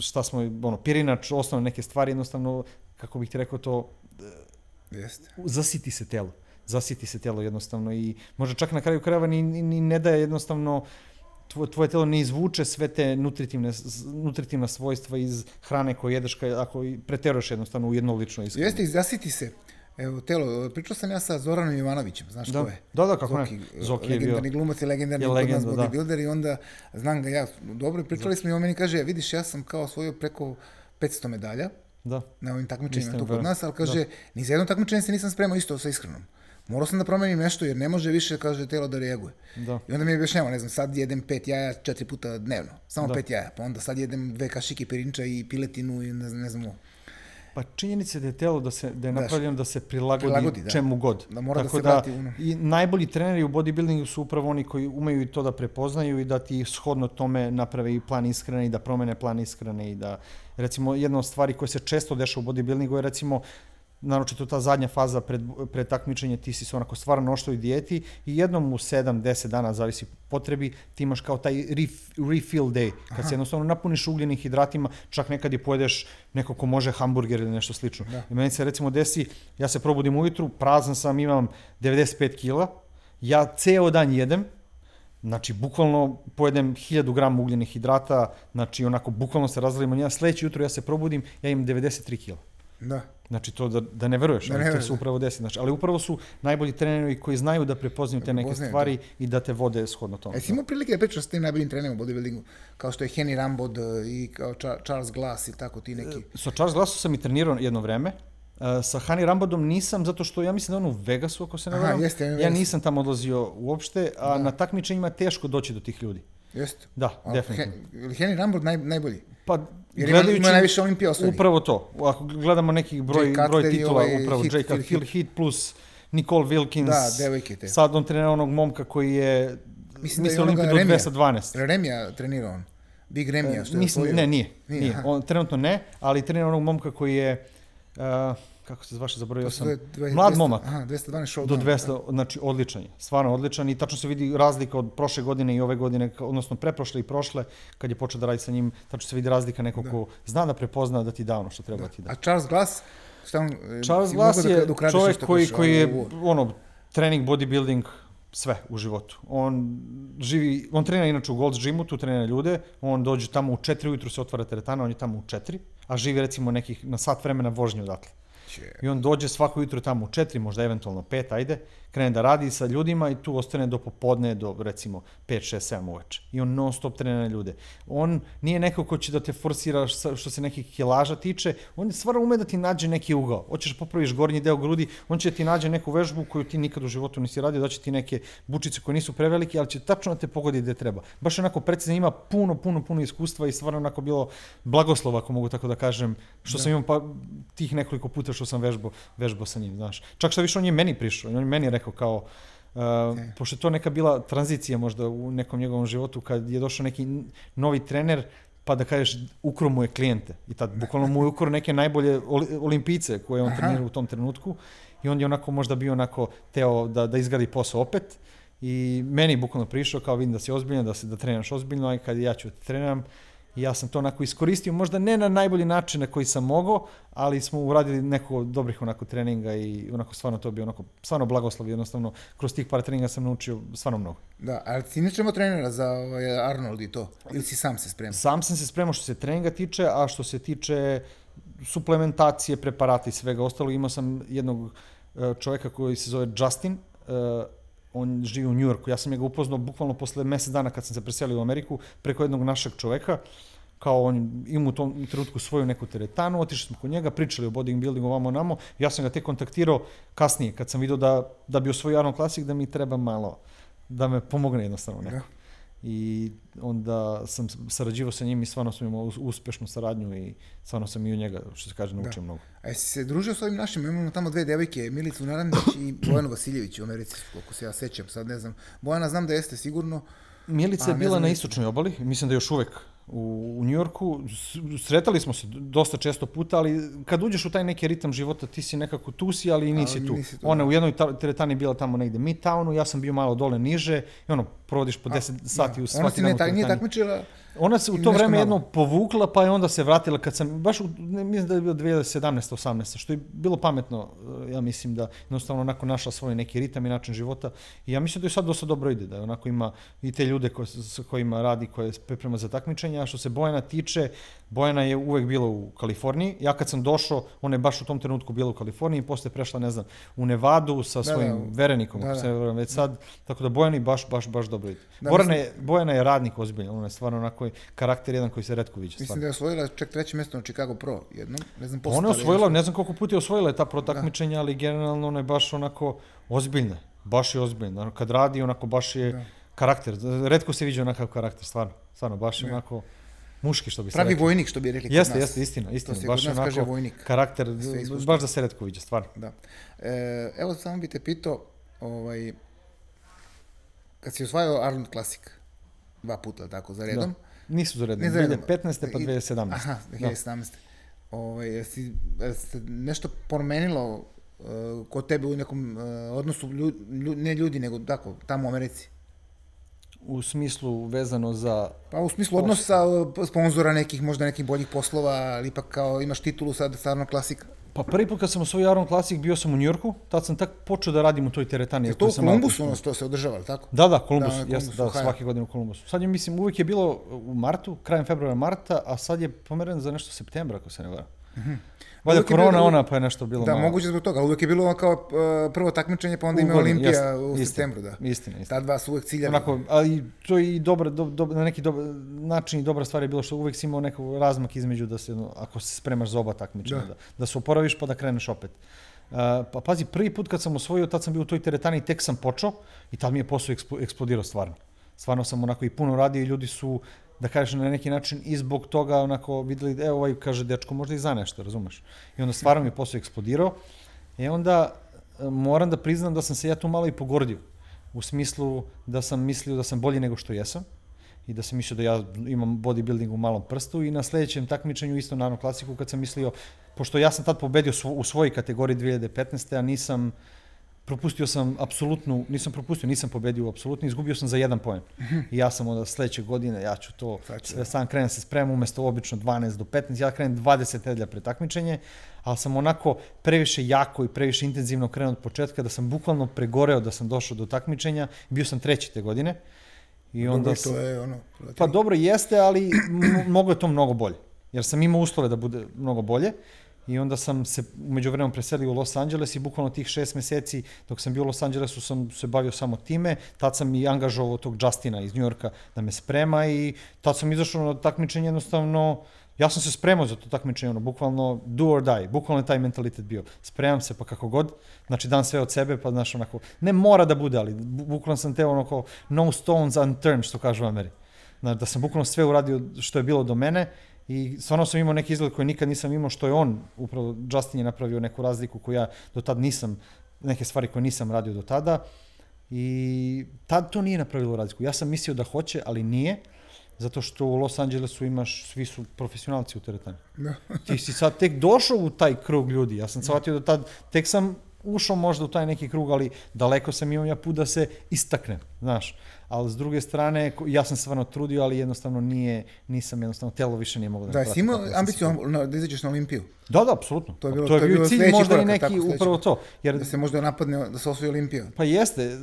[SPEAKER 2] šta smo, ono, pirinač, osnovne neke stvari, jednostavno, kako bih ti rekao to,
[SPEAKER 1] Jeste.
[SPEAKER 2] zasiti se telo. Zasiti se telo jednostavno i možda čak na kraju krajeva ni, ni, ni ne daje jednostavno tvoje, tvoje telo ne izvuče sve te nutritivne, nutritivna svojstva iz hrane koje jedeš ako preteruješ jednostavno u jednolično ishranu.
[SPEAKER 1] Jeste, zasiti se. Evo, telo, pričao sam ja sa Zoranom Jovanovićem, znaš
[SPEAKER 2] da.
[SPEAKER 1] ko je?
[SPEAKER 2] Da, da, kako
[SPEAKER 1] Zoki,
[SPEAKER 2] ne.
[SPEAKER 1] Zoki je legendarni bio. glumac i legendarni je legenda, da. bodybuilder i onda znam ga ja, dobro, pričali Zoki. smo i on meni kaže, vidiš, ja sam kao osvojio preko 500 medalja
[SPEAKER 2] da.
[SPEAKER 1] na ovim takmičenjima tu kod nas, ali kaže, da. ni za jedno takmičenje se nisam spremao isto sa ishranom. Morao sam da promenim nešto jer ne može više, kaže, telo da reaguje.
[SPEAKER 2] Da.
[SPEAKER 1] I onda mi je objašnjava, ne znam, sad jedem pet jaja četiri puta dnevno, samo da. pet jaja, pa onda sad jedem dve kašike pirinča i piletinu i ne znam, ne znam,
[SPEAKER 2] Pa činjenica je da je telo da, se, da je napravljeno da se prilagodi, prilagodi da. čemu god.
[SPEAKER 1] Da mora da Tako da se vrati uno.
[SPEAKER 2] I najbolji treneri u bodybuildingu su upravo oni koji umeju i to da prepoznaju i da ti shodno tome naprave i plan ishrane i da promene plan ishrane i da, recimo, jedna od stvari koje se često dešava u bodybuildingu je recimo naročito ta zadnja faza pred, pred takmičenje, ti si onako stvarno noštoj dijeti i jednom u 7-10 dana, zavisi potrebi, ti imaš kao taj ref, refill day, kad Aha. se jednostavno napuniš ugljenim hidratima, čak nekad i pojedeš neko ko može hamburger ili nešto slično. Da. I meni se recimo desi, ja se probudim ujutru, prazan sam, imam 95 kila, ja ceo dan jedem, Znači, bukvalno pojedem 1000 grama ugljenih hidrata, znači onako bukvalno se razdelimo, ja sledeće jutro ja se probudim, ja imam 93 kila.
[SPEAKER 1] Da.
[SPEAKER 2] Znači to da, da ne veruješ, da ne to se upravo desi. Znači, ali upravo su najbolji treneri koji znaju da prepoznaju te neke stvari to. i da te vode shodno tome.
[SPEAKER 1] E, si imao prilike da pričaš s tim najboljim trenerima u bodybuildingu, kao što je Henry Rambod e, i kao Charles Glass i tako ti neki?
[SPEAKER 2] E, sa Charles Glassom sam i trenirao jedno vreme, Uh, sa Hani Rambodom nisam, zato što ja mislim da on u Vegasu, ako se ne varam. Ja nisam tamo odlazio uopšte, a da. na takmičenjima teško doći do tih ljudi.
[SPEAKER 1] Jeste.
[SPEAKER 2] Da, a, definitivno.
[SPEAKER 1] He, Henry Rambod naj, najbolji?
[SPEAKER 2] Pa,
[SPEAKER 1] Jer gledajući, ima najviše olimpija osvojenih.
[SPEAKER 2] Upravo to. Ako gledamo nekih broj, broj titula, ovaj upravo hit, J. Phil, Hit, Hit plus Nicole Wilkins.
[SPEAKER 1] Da, devojke te.
[SPEAKER 2] Sad on trenira onog momka koji je, mislim, mislim da je Olimpiju do 212.
[SPEAKER 1] Remija trenirao on. Big Remija, što je
[SPEAKER 2] mislim, Ne, nije. nije. nije. On, trenutno ne, ali trenira onog momka koji je... Uh, kako se zvaše, zaboravio sam, dve, mlad 200, momak.
[SPEAKER 1] Aha, 212 show
[SPEAKER 2] Do 200, da. znači odličan je, stvarno odličan i tačno se vidi razlika od prošle godine i ove godine, odnosno preprošle i prošle, kad je počeo da radi sa njim, tačno se vidi razlika nekog da. ko zna da prepozna da ti da ono što treba da. da ti da.
[SPEAKER 1] A Charles Glass, šta on,
[SPEAKER 2] Charles Glass da je da čovjek koji, koji je, ono, trening, bodybuilding, sve u životu. On živi, on trenira inače u Gold's Gymu, tu trenira ljude, on dođe tamo u 4 ujutru se otvara teretana, on je tamo u 4, a živi recimo nekih na sat vremena vožnje odatle. I on dođe svako jutro tamo u 4, možda eventualno 5, ajde, krene da radi sa ljudima i tu ostane do popodne, do recimo 5, 6, 7 uveče. I on non stop trenira ljude. On nije neko ko će da te forsira što se nekih kilaža tiče, on stvarno ume da ti nađe neki ugao. Hoćeš da popraviš gornji deo grudi, on će da ti nađe neku vežbu koju ti nikad u životu nisi radio, da će ti neke bučice koje nisu prevelike, ali će tačno da te pogodi gde treba. Baš onako precizno ima puno, puno, puno iskustva i stvarno onako bilo blagoslova, ako mogu tako da kažem, što da. sam imao pa tih nekoliko puta što sam vežbao, vežbao sa njim, znaš. Čak što više on je meni prišao, on je meni rekao kao, uh, okay. pošto je to neka bila tranzicija možda u nekom njegovom životu, kad je došao neki novi trener, pa da kažeš, ukro mu je klijente. I tad bukvalno mu je ukro neke najbolje olimpice koje on trenirao u tom trenutku. I on je onako možda bio onako teo da, da izgradi posao opet. I meni bukvalno prišao kao vidim da si ozbiljno, da se da treniraš ozbiljno, a kad ja ću da treniram, I ja sam to onako iskoristio, možda ne na najbolji način na koji sam mogao, ali smo uradili neko dobrih onako treninga i onako stvarno to bio onako, stvarno blagoslov, jednostavno kroz tih par treninga sam naučio stvarno mnogo.
[SPEAKER 1] Da, ali ti nećemo imao trenera za ovaj Arnold i to? Ili si sam se spremao?
[SPEAKER 2] Sam sam se spremao što se treninga tiče, a što se tiče suplementacije, preparata i svega ostalo, imao sam jednog e, čoveka koji se zove Justin, e, on živi u Njujorku. Ja sam ga upoznao bukvalno posle mjesec dana kad sam se preselio u Ameriku preko jednog našeg čoveka kao on ima u tom trenutku svoju neku teretanu, otišli smo kod njega, pričali o bodybuildingu ovamo namo, ja sam ga tek kontaktirao kasnije, kad sam vidio da, da bi osvojio Arnold Classic, da mi treba malo, da me pomogne jednostavno neko. I onda sam sarađivao sa njim i stvarno sam imao uspješnu saradnju i stvarno sam i u njega, što se kaže, naučio mnogo.
[SPEAKER 1] A jesi se družio s ovim našim, imamo tamo dve devojke, Milicu Narandić i Bojanu Vasiljević u Americi, koliko se ja sećam, sad ne znam. Bojana znam da jeste sigurno.
[SPEAKER 2] Milica je bila na istočnoj obali, mislim da još uvek u, u New Yorku. Sretali smo se dosta često puta, ali kad uđeš u taj neki ritam života, ti si nekako tu si, ali i nisi ali tu. Nisi tu. Ona u jednoj teretani bila tamo negde Midtownu, ja sam bio malo dole niže i ono, provodiš po 10 sati u svaki
[SPEAKER 1] dan. Ona se nije takmičila
[SPEAKER 2] ona se u to vreme jedno povukla, pa je onda se vratila kad sam, baš u, ne, mislim da je bilo 2017. 18. što je bilo pametno, eh, ja mislim da jednostavno onako našla svoj neki ritam i način života i ja mislim da je sad dosta dobro ide, da onako ima i te ljude ko, sa kojima radi, koje priprema za takmičenja, a što se Bojana tiče, Bojana je uvek bila u Kaliforniji, ja kad sam došao, ona je baš u tom trenutku bila u Kaliforniji i posle prešla, ne znam, u Nevadu sa svojim da, da, verenikom, da, da. već sad, tako da Bojani baš, baš, baš dobro ide. Da, Bojana, je, Bojana je radnik ozbiljan, ona je stvarno onako koji karakter jedan koji se redko viđa.
[SPEAKER 1] Mislim da je osvojila čak treće mjesto na Chicago Pro jednom. Ne znam,
[SPEAKER 2] ona je osvojila, ne znam koliko puta je osvojila ta pro takmičenja, da. ali generalno ona je baš onako ozbiljna. Baš je ozbiljna. Kad radi, onako baš je da. karakter. Redko se viđa onakav karakter, stvarno. Stvarno, baš je da. onako muški što bi se
[SPEAKER 1] Pravi rekli. vojnik što bi rekli kod
[SPEAKER 2] jeste, nas. Jeste, istina, istina. To baš onako kaže vojnik. karakter, baš da se redko viđa, stvarno.
[SPEAKER 1] Da. E, evo samo bi te pitao, ovaj, kad si osvajao Arnold Classic, dva puta, tako, za redom.
[SPEAKER 2] Da. Nisu za redom, 2015. pa 2017.
[SPEAKER 1] Aha, 2017. Da. Ovaj, jesi, jesi nešto promenilo uh, kod tebe u nekom uh, odnosu, ljud, ljud, ne ljudi, nego tako, tamo u Americi?
[SPEAKER 2] U smislu vezano za...
[SPEAKER 1] Pa u smislu odnosa uh, sponzora nekih, možda nekih boljih poslova, ali ipak kao imaš titulu sad stvarno klasika.
[SPEAKER 2] Pa prvi put kad sam osvojio Aron Classic bio sam u Njorku, tad sam tak počeo da radim u toj teretani.
[SPEAKER 1] Je to u Kolumbusu ono to se održava, tako?
[SPEAKER 2] Da, da, Kolumbus, da, jeste, da, svake godine u Kolumbusu. Sad je, mislim, uvijek je bilo u martu, krajem februara, marta, a sad je pomeren za nešto septembra, ako se ne varam. Mm -hmm. Valjda korona bilo, ona, pa je nešto bilo
[SPEAKER 1] Da, malo. moguće zbog toga, uvijek je bilo kao uh, prvo takmičenje, pa onda ima Olimpija u istina, septembru, da.
[SPEAKER 2] Istina, istina.
[SPEAKER 1] Ta dva su uvijek ciljavi.
[SPEAKER 2] Onako, ali to je i dobro, do, do, na neki dobar način i dobra stvar je bilo što uvijek si imao neko razmak između da se, ako se spremaš za oba takmičenja, da. da, da se oporaviš pa da kreneš opet. Uh, pa pazi, prvi put kad sam osvojio, tad sam bio u toj teretani i tek sam počeo i tad mi je posao eksplodirao stvarno. Stvarno sam onako i puno radio i ljudi su da kažeš na neki način i zbog toga onako videli, evo ovaj kaže dečko možda i za nešto, razumeš? I onda stvarno mi posao eksplodirao. I e onda e, moram da priznam da sam se ja tu malo i pogordio. U smislu da sam mislio da sam bolji nego što jesam i da sam mislio da ja imam bodybuilding u malom prstu i na sledećem takmičenju isto naravno klasiku kad sam mislio, pošto ja sam tad pobedio u svojoj kategoriji 2015. a nisam propustio sam apsolutnu, nisam propustio, nisam pobedio apsolutno, izgubio sam za jedan poen. I ja sam onda sledeće godine, ja ću to, sve sam krenem se spremam, umesto obično 12 do 15, ja krenem 20 nedelja pre takmičenje, ali sam onako previše jako i previše intenzivno krenuo od početka, da sam bukvalno pregoreo da sam došao do takmičenja, bio sam treći te godine.
[SPEAKER 1] I onda dobro, to je ono...
[SPEAKER 2] Pa dobro jeste, ali moglo je to mnogo bolje. Jer sam imao uslove da bude mnogo bolje i onda sam se umeđu vremenom preselio u Los Angeles i bukvalno tih šest meseci dok sam bio u Los Angelesu sam se bavio samo time, tad sam i angažovao tog Justina iz Njujorka da me sprema i tad sam izašao na takmičenje jednostavno ja sam se spremao za to takmičenje, ono, bukvalno do or die, bukvalno je taj mentalitet bio. Spremam se pa kako god, znači dam sve od sebe, pa znaš onako, ne mora da bude, ali bukvalno sam te ono kao no stones unturned, što kažu u Ameri. Znači, da sam bukvalno sve uradio što je bilo do mene I stvarno sam imao neki izgled koji nikad nisam imao, što je on, upravo Justin je napravio neku razliku koju ja do tad nisam, neke stvari koje nisam radio do tada. I tad to nije napravilo razliku. Ja sam mislio da hoće, ali nije. Zato što u Los Angelesu imaš, svi su profesionalci u teretani. Da. Ti si sad tek došao u taj krug ljudi. Ja sam shvatio da tad, tek sam ušao možda u taj neki krug, ali daleko sam imao ja put da se istaknem, znaš. Ali s druge strane, ja sam se stvarno trudio, ali jednostavno nije, nisam jednostavno, telo više nije moglo
[SPEAKER 1] da Da, si imao ambiciju na, da izađeš na Olimpiju?
[SPEAKER 2] Da, da, apsolutno. To je bilo, to je, to je bio cilj, možda korak, i neki, upravo to.
[SPEAKER 1] Jer, da se možda napadne, da se osvoji Olimpija.
[SPEAKER 2] Pa jeste,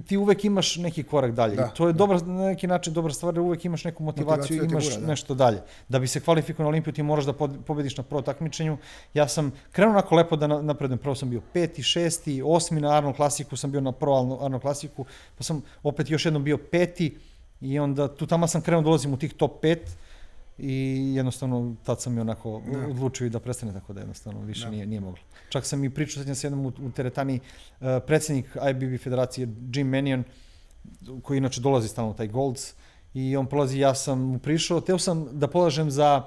[SPEAKER 2] ti uvek imaš neki korak dalje.
[SPEAKER 1] Da,
[SPEAKER 2] I to je
[SPEAKER 1] da.
[SPEAKER 2] dobar, na neki način dobra stvar, jer uvek imaš neku motivaciju,
[SPEAKER 1] Motivaciju te
[SPEAKER 2] imaš
[SPEAKER 1] gura, da.
[SPEAKER 2] nešto dalje. Da bi se kvalifikovao na Olimpiju, ti moraš da pobediš na prvo takmičenju. Ja sam krenuo onako lepo da na- napredujem. Prvo sam bio peti, šesti, osmi na Arnold klasiku, sam bio na pro Arnold- Arnold klasiku, pa sam opet još jednom bio peti i onda tu tamo sam krenuo da dolazim u tih top pet i jednostavno tad sam i onako
[SPEAKER 1] Da.
[SPEAKER 2] odlučio i da prestane tako da jednostavno više
[SPEAKER 1] Da.
[SPEAKER 2] nije, nije moglo. Čak sam i pričao sad s jednom u, u teretani uh, predsjednik IBB federacije Jim Manion koji inače dolazi stalno taj Golds i on prolazi, ja sam mu prišao, teo sam da polažem za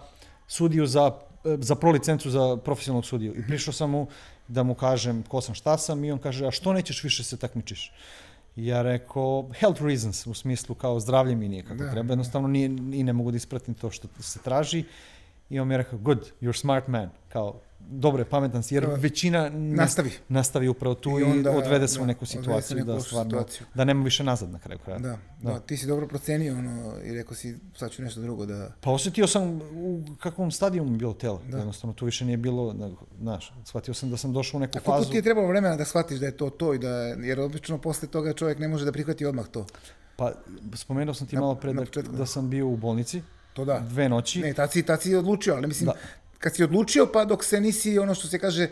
[SPEAKER 2] sudiju za, e, za pro licencu za profesionalnog sudiju i prišao sam mu da mu kažem ko sam, šta sam i on kaže, a što nećeš više se takmičiš? Ja rekao, health reasons, u smislu kao zdravlje mi nije kako
[SPEAKER 1] Da,
[SPEAKER 2] treba, jednostavno nije, i ne mogu da ispratim to što se traži. I on mi je rekao, good, you're smart man, kao, dobro je, pametan si, jer većina
[SPEAKER 1] Nastavi.
[SPEAKER 2] nastavi upravo tu
[SPEAKER 1] I
[SPEAKER 2] i,
[SPEAKER 1] onda,
[SPEAKER 2] odvede se u
[SPEAKER 1] da,
[SPEAKER 2] neku situaciju
[SPEAKER 1] neku
[SPEAKER 2] da stvarno,
[SPEAKER 1] situaciju.
[SPEAKER 2] da nema više nazad na kraju kraja.
[SPEAKER 1] Da, da,
[SPEAKER 2] Da.
[SPEAKER 1] ti si dobro procenio ono, i rekao si sad ću nešto drugo da...
[SPEAKER 2] Pa osjetio sam u kakvom stadijumu je bilo telo.
[SPEAKER 1] Da.
[SPEAKER 2] Jednostavno, tu više nije bilo, da, znaš, shvatio sam da sam došao u neku
[SPEAKER 1] A koliko
[SPEAKER 2] fazu.
[SPEAKER 1] ti je trebalo vremena da shvatiš da je to to i da, jer obično posle toga čovjek ne može da prihvati odmah to.
[SPEAKER 2] Pa, spomenuo sam ti
[SPEAKER 1] Na-
[SPEAKER 2] malo pre da, da sam bio u bolnici,
[SPEAKER 1] To da.
[SPEAKER 2] dve noći.
[SPEAKER 1] Ne, tad si, tad si odlučio, ali mislim,
[SPEAKER 2] Da.
[SPEAKER 1] Kad si odlučio pa dok se nisi ono što se kaže,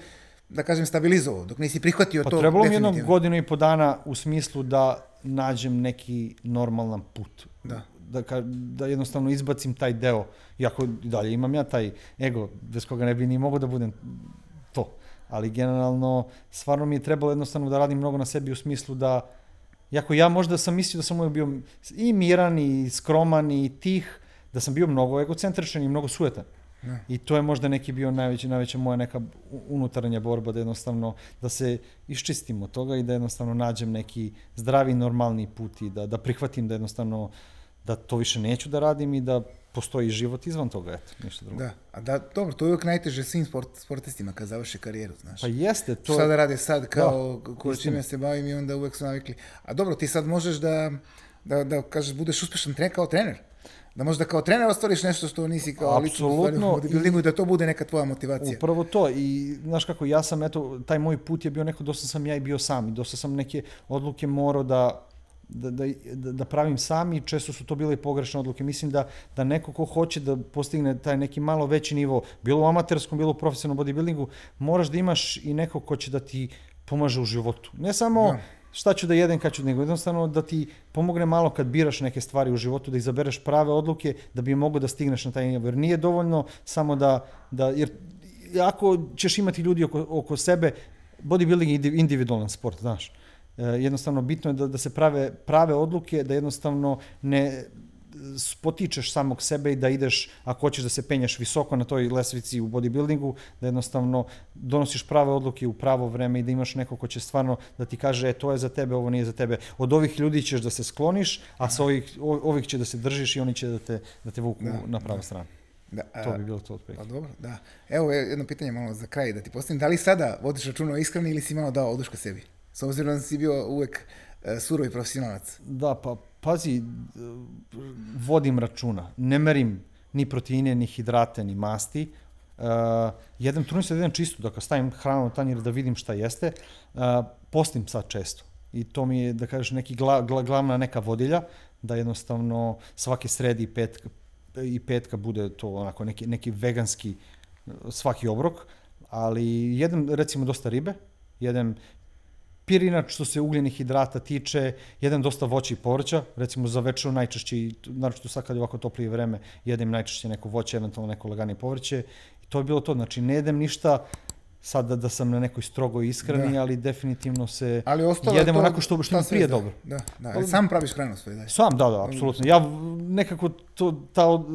[SPEAKER 1] da kažem stabilizovao, dok nisi prihvatio
[SPEAKER 2] Pa
[SPEAKER 1] to
[SPEAKER 2] trebalo mi jedno
[SPEAKER 1] definitivno.
[SPEAKER 2] godinu i po dana u smislu da nađem neki normalan put.
[SPEAKER 1] Da.
[SPEAKER 2] Da, ka, da jednostavno izbacim taj deo, iako dalje imam ja taj ego, bez koga ne bi ni mogao da budem to. Ali generalno, stvarno mi je trebalo jednostavno da radim mnogo na sebi u smislu da, iako ja možda sam mislio da sam uvijek bio i miran i skroman i tih, da sam bio mnogo egocentričan i mnogo sujetan.
[SPEAKER 1] Da.
[SPEAKER 2] I to je možda neki bio najveći, najveća moja neka unutarnja borba da jednostavno da se iščistim od toga i da jednostavno nađem neki zdravi normalni put i da, da prihvatim da jednostavno da to više neću da radim i da postoji život izvan toga, eto, ništa drugo.
[SPEAKER 1] Da, a da, dobro, to je uvijek najteže svim sport, sportistima kad završe karijeru, znaš.
[SPEAKER 2] Pa jeste, to
[SPEAKER 1] Šta da rade sad, kao ko
[SPEAKER 2] istina.
[SPEAKER 1] čime se bavim i onda uvek su navikli. A dobro, ti sad možeš da, da, da kažeš, budeš uspešan trener kao trener. Da možda kao trener ostvariš nešto što nisi kao lično u bodybuildingu i da to bude neka tvoja motivacija.
[SPEAKER 2] Upravo to i znaš kako, ja sam, eto, taj moj put je bio neko, dosta sam ja i bio sam i dosta sam neke odluke morao da da, da, da, da pravim sam i često su to bile pogrešne odluke. Mislim da, da neko ko hoće da postigne taj neki malo veći nivo, bilo u amaterskom, bilo u profesionalnom bodybuildingu, moraš da imaš i neko ko će da ti pomaže u životu. Ne samo
[SPEAKER 1] Da.
[SPEAKER 2] Šta ću da jedem, kad ću, nego jednostavno da ti pomogne malo kad biraš neke stvari u životu, da izabereš prave odluke, da bi mogao da stigneš na taj nivo. Jer nije dovoljno samo da, da jer ako ćeš imati ljudi oko, oko sebe, bodybuilding je indi- individualan sport, znaš. E, jednostavno bitno je da, da se prave prave odluke, da jednostavno ne spotičeš samog sebe i da ideš, ako hoćeš da se penjaš visoko na toj lesvici u bodybuildingu, da jednostavno donosiš prave odluke u pravo vreme i da imaš neko ko će stvarno da ti kaže e, to je za tebe, ovo nije za tebe. Od ovih ljudi ćeš da se skloniš, a sa ovih, ovih će da se držiš i oni će da te, da te vuku
[SPEAKER 1] Da,
[SPEAKER 2] na pravu stranu.
[SPEAKER 1] Da, a,
[SPEAKER 2] To bi bilo to otprilike.
[SPEAKER 1] Pa dobro, da. Evo je jedno pitanje malo za kraj da ti postavim. Da li sada vodiš računa o ishrani ili si malo dao oduška sebi? S obzirom da si bio uvek e, surovi profesionalac.
[SPEAKER 2] Da, pa pazi, e, vodim računa. Ne merim ni proteine, ni hidrate, ni masti. Uh, jedem, trudim se da jedem čisto, da kad stavim hranu na tanjir da vidim šta jeste. Uh, postim sad često. I to mi je, da kažeš, neki gla, gla, glavna neka vodilja, da jednostavno svake sredi i petka, i petka bude to onako neki, neki veganski e, svaki obrok, ali jedem recimo dosta ribe, jedem pirinač što se ugljenih hidrata tiče, jedem dosta voća i povrća, recimo za večeru najčešće, naročito sad kad je ovako toplije vreme, jedem najčešće neko voće, eventualno neko laganije povrće. I to je bilo to, znači ne jedem ništa sad da, da sam na nekoj strogoj ishrani,
[SPEAKER 1] Da.
[SPEAKER 2] ali definitivno se
[SPEAKER 1] Ali ostalo je
[SPEAKER 2] jedem
[SPEAKER 1] to
[SPEAKER 2] onako što, što mi prije
[SPEAKER 1] da,
[SPEAKER 2] dobro.
[SPEAKER 1] Da, da, ali sam praviš hranu svoje dalje.
[SPEAKER 2] Sam, da, da, apsolutno. Ja nekako to, ta od-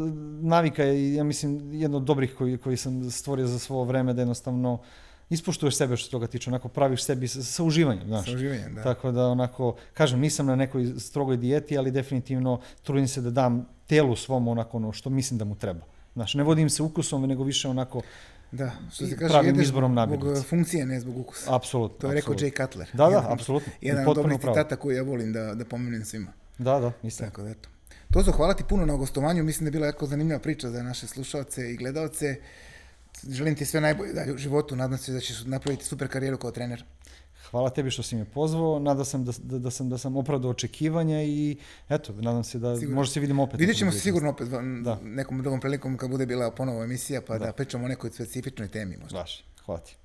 [SPEAKER 2] navika je, ja mislim, jedna od dobrih koji, koji sam stvorio za svo vreme, da jednostavno ispoštuješ sebe što se toga tiče, onako praviš sebi sa, sa uživanjem, znaš.
[SPEAKER 1] Sa uživanjem, da.
[SPEAKER 2] Tako da onako, kažem, nisam na nekoj strogoj dijeti, ali definitivno trudim se da dam telu svom onako ono što mislim da mu treba. Znaš, ne vodim se ukusom, nego više onako,
[SPEAKER 1] Da, što se kaže,
[SPEAKER 2] pravim
[SPEAKER 1] jedeš
[SPEAKER 2] izborom
[SPEAKER 1] zbog
[SPEAKER 2] namirnica.
[SPEAKER 1] e, funkcije, ne zbog ukusa.
[SPEAKER 2] apsolutno.
[SPEAKER 1] To je rekao. Jay Cutler.
[SPEAKER 2] Da, da,
[SPEAKER 1] Jedan
[SPEAKER 2] apsolutno.
[SPEAKER 1] Jedan od dobrih citata koji ja volim da, da pomenem svima.
[SPEAKER 2] Da, da, istina.
[SPEAKER 1] Tako da eto. To hvala ti puno na gostovanju, mislim da je bila jako zanimljiva priča za naše slušalce i gledalce. Želim ti sve najbolje dalje u životu, nadam se da ćeš napraviti super karijeru kao trener.
[SPEAKER 2] Hvala tebi što si me pozvao, nadam sam da, da, da, sam, da sam opravdao očekivanja i eto, nadam se da sigurno. možda se vidimo opet.
[SPEAKER 1] Vidjet ćemo se sigurno opet da. nekom drugom prilikom kad bude bila ponovo emisija pa da, da pričamo o nekoj specifičnoj temi možda.
[SPEAKER 2] Baš, hvala ti.